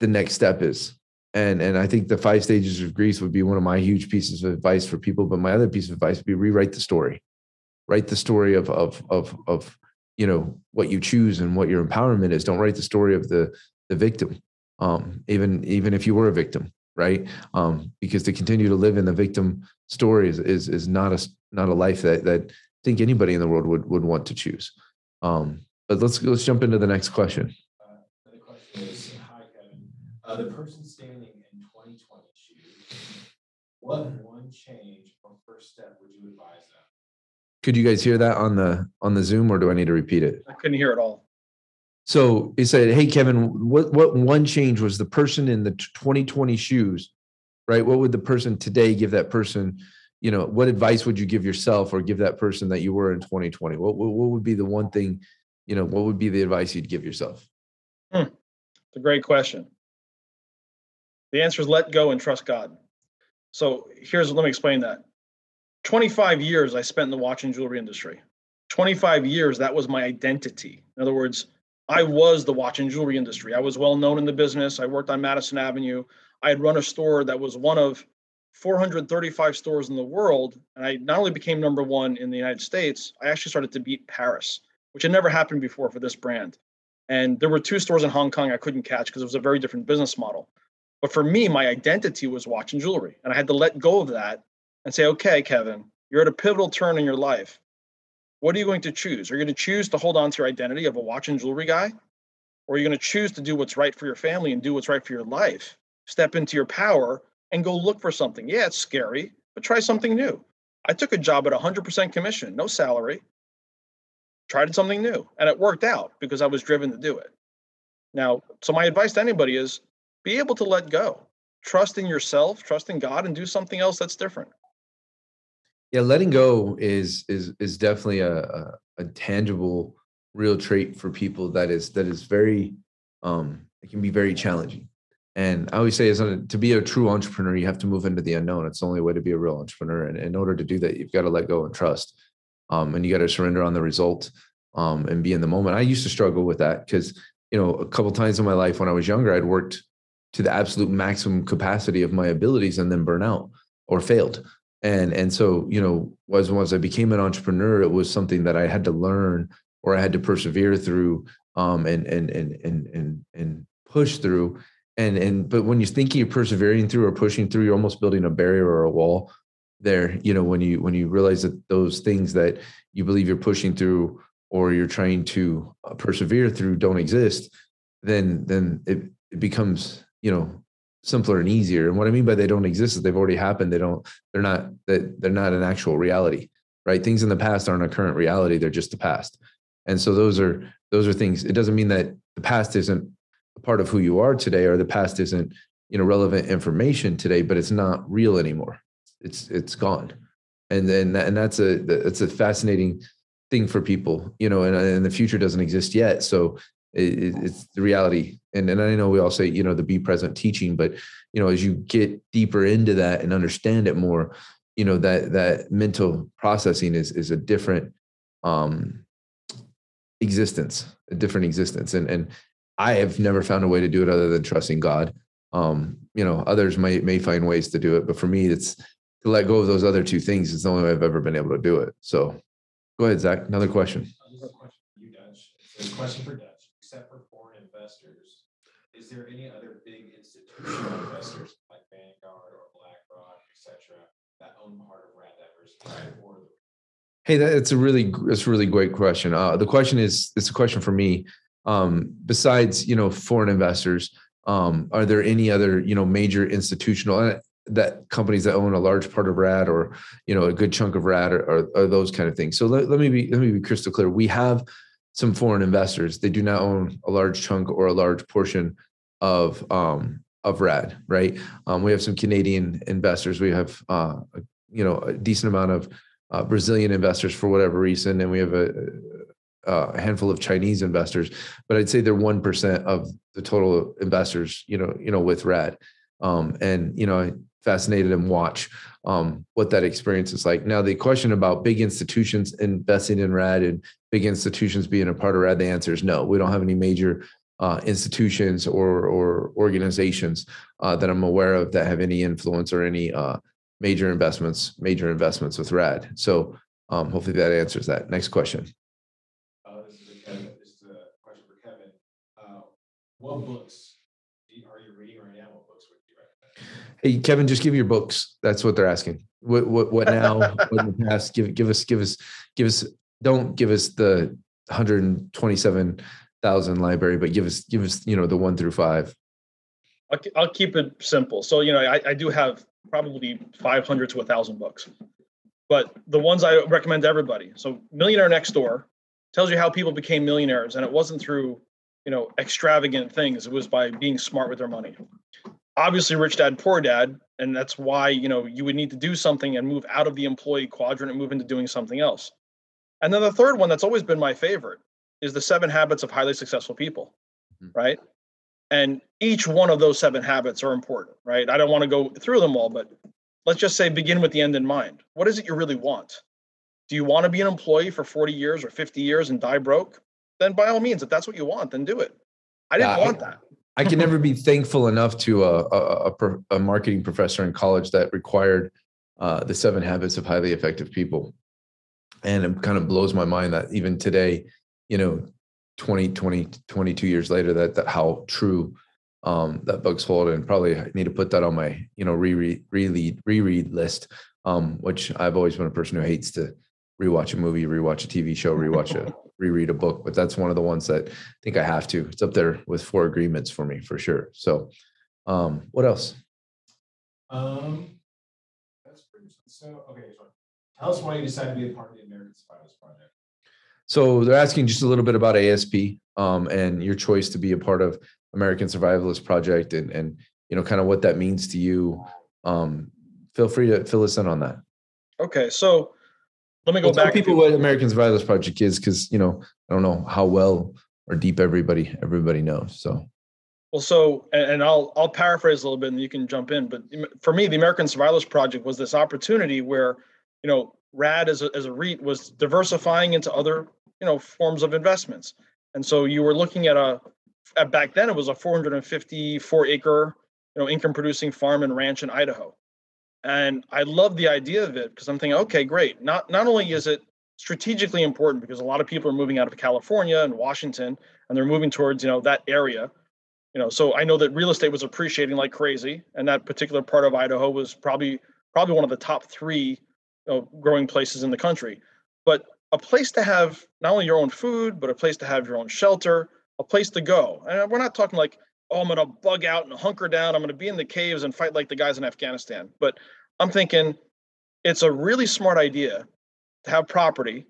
the next step is. And and I think the five stages of grief would be one of my huge pieces of advice for people. But my other piece of advice would be rewrite the story, write the story of of of of you know what you choose and what your empowerment is. Don't write the story of the the victim, um, even even if you were a victim, right? Um, because to continue to live in the victim story is is, is not a not a life that that I think anybody in the world would would want to choose. Um, but let's let's jump into the next question. Uh, Another question is, hi Kevin, uh, the person standing in twenty twenty shoes, what one change or first step would you advise them? Could you guys hear that on the on the Zoom, or do I need to repeat it? I couldn't hear it all. So he said, "Hey Kevin, what what one change was the person in the 2020 shoes, right? What would the person today give that person? You know, what advice would you give yourself or give that person that you were in 2020? What what, what would be the one thing, you know, what would be the advice you'd give yourself? It's a great question. The answer is let go and trust God. So here's let me explain that. 25 years I spent in the watch and jewelry industry. 25 years that was my identity. In other words, I was the watch and jewelry industry. I was well known in the business. I worked on Madison Avenue. I had run a store that was one of 435 stores in the world. And I not only became number one in the United States, I actually started to beat Paris, which had never happened before for this brand. And there were two stores in Hong Kong I couldn't catch because it was a very different business model. But for me, my identity was watch and jewelry. And I had to let go of that and say, okay, Kevin, you're at a pivotal turn in your life. What are you going to choose? Are you going to choose to hold on to your identity of a watch and jewelry guy? Or are you going to choose to do what's right for your family and do what's right for your life? Step into your power and go look for something. Yeah, it's scary, but try something new. I took a job at 100% commission, no salary, tried something new, and it worked out because I was driven to do it. Now, so my advice to anybody is be able to let go, trust in yourself, trust in God, and do something else that's different. Yeah, letting go is is is definitely a, a, a tangible, real trait for people that is that is very um it can be very challenging. And I always say is to be a true entrepreneur, you have to move into the unknown. It's the only way to be a real entrepreneur. And in order to do that, you've got to let go and trust. Um, and you got to surrender on the result um, and be in the moment. I used to struggle with that because, you know, a couple times in my life when I was younger, I'd worked to the absolute maximum capacity of my abilities and then burn out or failed. And and so you know was once i became an entrepreneur it was something that i had to learn or i had to persevere through um and and and and and, and push through. And and but when you think you're persevering through or pushing through you're almost building a barrier or a wall there you know when you when you realize that those things that you believe you're pushing through or you're trying to uh, persevere through don't exist then then it, it becomes you know simpler and easier. And what I mean by they don't exist is they've already happened. They don't, they're not, that they're not an actual reality, right? Things in the past aren't a current reality. They're just the past. And so those are, those are things. It doesn't mean that the past isn't a part of who you are today, or the past isn't, you know, relevant information today, but it's not real anymore. It's, it's gone. And then, and that's a, that's a fascinating thing for people, you know, and, and the future doesn't exist yet. So it, it's the reality. And and i know we all say you know the be present teaching but you know as you get deeper into that and understand it more you know that that mental processing is is a different um existence a different existence. And and i have never found a way to do it other than trusting god. Um you know others may may find ways to do it but for me it's to let go of those other two things is the only way i've ever been able to do it. So go ahead zach. Another question. Another question for you, says, question for. Except for foreign investors, is there any other big institutional investors like Vanguard or BlackRock, et cetera, that own part of Rad Hey, that's a really that's a really great question. Uh, the question is it's a question for me. Um, besides, you know, foreign investors, um, are there any other you know major institutional uh, that companies that own a large part of Rad or you know a good chunk of Rad or, or, or those kind of things? So let, let me be let me be crystal clear. We have some foreign investors. They do not own a large chunk or a large portion of um, of Rad, right? Um, we have some Canadian investors. We have uh, you know a decent amount of uh, Brazilian investors for whatever reason, and we have a, a handful of Chinese investors. But I'd say they're one percent of the total investors. You know, you know, with Rad, um, and you know, fascinated and watch um, what that experience is like. Now, the question about big institutions investing in RAD and big institutions being a part of RAD, the answer is no. We don't have any major uh, institutions or or organizations uh, that I'm aware of that have any influence or any uh, major investments, major investments with RAD. So um, hopefully that answers that. Next question. Uh, this is a Kevin, this is a question for Kevin. Uh, what books are you reading right now? What books would you recommend? Hey, Kevin, just give your books. That's what they're asking. What what what now? what in the past? Give give us give us give us. Don't give us the 127,000 library, but give us give us you know the one through five. I'll, keep it simple. So, you know, I, I do have probably 500 to a 1,000 books, but the ones I recommend to everybody. So, Millionaire Next Door tells you how people became millionaires, and it wasn't through, you know, extravagant things. It was by being smart with their money. Obviously, Rich Dad Poor Dad, and that's why you know you would need to do something and move out of the employee quadrant and move into doing something else. And then the third one that's always been my favorite is the Seven Habits of Highly Successful People, Mhm. right? And each one of those seven habits are important, right? I don't want to go through them all, but let's just say begin with the end in mind. What is it you really want? Do you want to be an employee for 40 years or 50 years and die broke? Then by all means, if that's what you want, then do it. I didn't Yeah, I- want that. I can never be thankful enough to a, a, a, a marketing professor in college that required uh, the seven habits of highly effective people. And it kind of blows my mind that even today, you know, 20, 20, 22 years later, that, that how true um, that book's hold. And probably I need to put that on my, you know, reread, reread, reread list, um, which I've always been a person who hates to rewatch a movie, rewatch a TV show, rewatch a reread a book, but that's one of the ones that I think I have to. It's up there with four agreements for me for sure. So, um, what else? Um, that's pretty, so, okay, so tell us why you decided to be a part of the American Survivors Project. So they're asking just a little bit about ASP um, and your choice to be a part of American Survivalist Project and and you know kind of what that means to you. Um, feel free to fill us in on that. Okay, so let me go Well, tell back. people to- what American Survivalist Project is because you know I don't know how well or deep everybody everybody knows. So Well, so and, and I'll I'll paraphrase a little bit, and you can jump in. But for me, the American Survivalist Project was this opportunity where, you know, RAD as a as a REIT was diversifying into other you know forms of investments, and so you were looking at a at back then it was a 454 acre you know income producing farm and ranch in Idaho, and I love the idea of it because I'm thinking, okay, great. Not not only is it strategically important because a lot of people are moving out of California and Washington, and they're moving towards you know that area you know so i know that real estate was appreciating like crazy and that particular part of idaho was probably probably one of the top three you know, growing places in the country. But a place to have not only your own food but a place to have your own shelter a place to go and we're not talking like oh i'm going to bug out and hunker down i'm going to be in the caves and fight like the guys in afghanistan but i'm thinking it's a really smart idea to have property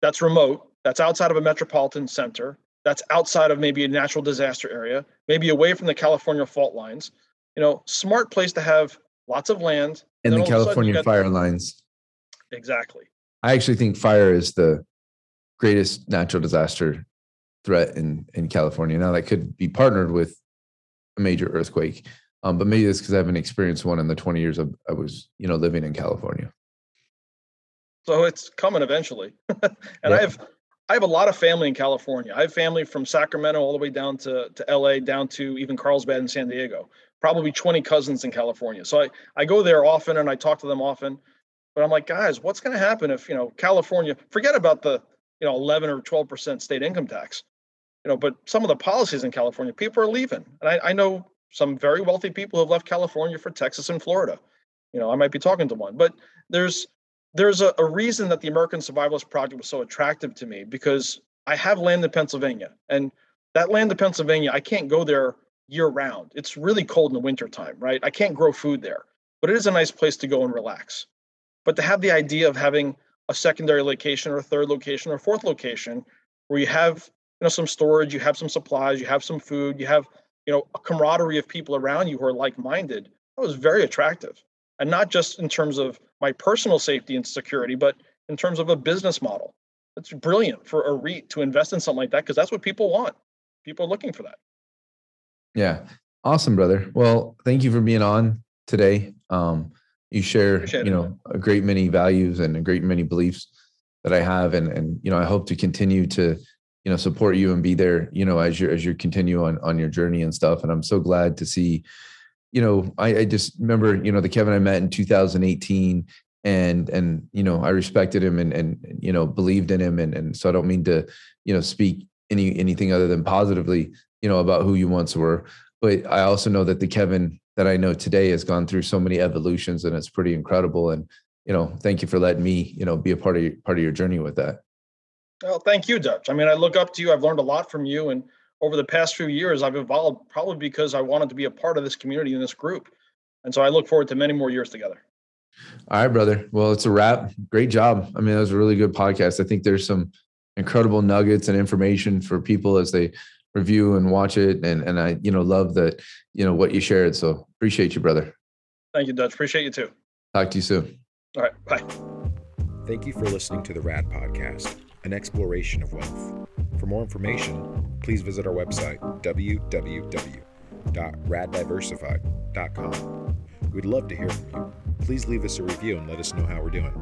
that's remote that's outside of a metropolitan center that's outside of maybe a natural disaster area, maybe away from the California fault lines. You know, smart place to have lots of land. and then the all sudden you California fire lines. Exactly. I actually think fire is the greatest natural disaster threat in in California. Now that could be partnered with a major earthquake, um, but maybe it's because I haven't experienced one in the twenty years of, I was you know living in California. So it's coming eventually. and Yeah. I have I have a lot of family in California. I have family from Sacramento all the way down to, to LA, down to even Carlsbad and San Diego. Probably 20 cousins in California. So I, I go there often and I talk to them often. But I'm like, guys, what's going to happen if, you know, California, forget about the, you know, 11 or 12% state income tax, you know, but some of the policies in California, people are leaving. And I, I know some very wealthy people who have left California for Texas and Florida. You know, I might be talking to one, but there's there's a, a reason that the American Survivalist Project was so attractive to me because I have land in Pennsylvania, and that land in Pennsylvania, I can't go there year round. It's really cold in the wintertime, right? I can't grow food there, but it is a nice place to go and relax. But to have the idea of having a secondary location or a third location or fourth location where you have you know some storage, you have some supplies, you have some food, you have you know a camaraderie of people around you who are like-minded, that was very attractive. And not just in terms of my personal safety and security, but in terms of a business model. It's brilliant for a REIT to invest in something like that because that's what people want. People are looking for that. Yeah, awesome, brother. Well, thank you for being on today. Um, you share, Appreciate you it. know, a great many values and a great many beliefs that I have, and and you know, I hope to continue to, you know, support you and be there, you know, as you as you continue on on your journey and stuff. And I'm so glad to see, you know, I, I just remember, you know, the Kevin I met in 2018 and and you know i respected him and and you know believed in him and and so i don't mean to you know speak any anything other than positively you know about who you once were but i also know that the kevin that i know today has gone through so many evolutions and it's pretty incredible and you know thank you for letting me you know be a part of your part of your journey with that Well, thank you, Dutch. I mean, I look up to you. I've learned a lot from you, and over the past few years, I've evolved probably because I wanted to be a part of this community and this group, and so I look forward to many more years together. all right brother well it's a wrap great job i mean that was a really good podcast i think there's some incredible nuggets and information for people as they review and watch it and and i you know love that you know what you shared so appreciate you brother Thank you, Dutch. Appreciate you too. talk to you soon All right, bye. Thank you for listening to the Rad Podcast, an exploration of wealth. For more information, please visit our website, www.raddiversified.com. We'd love to hear from you. Please leave us a review and let us know how we're doing.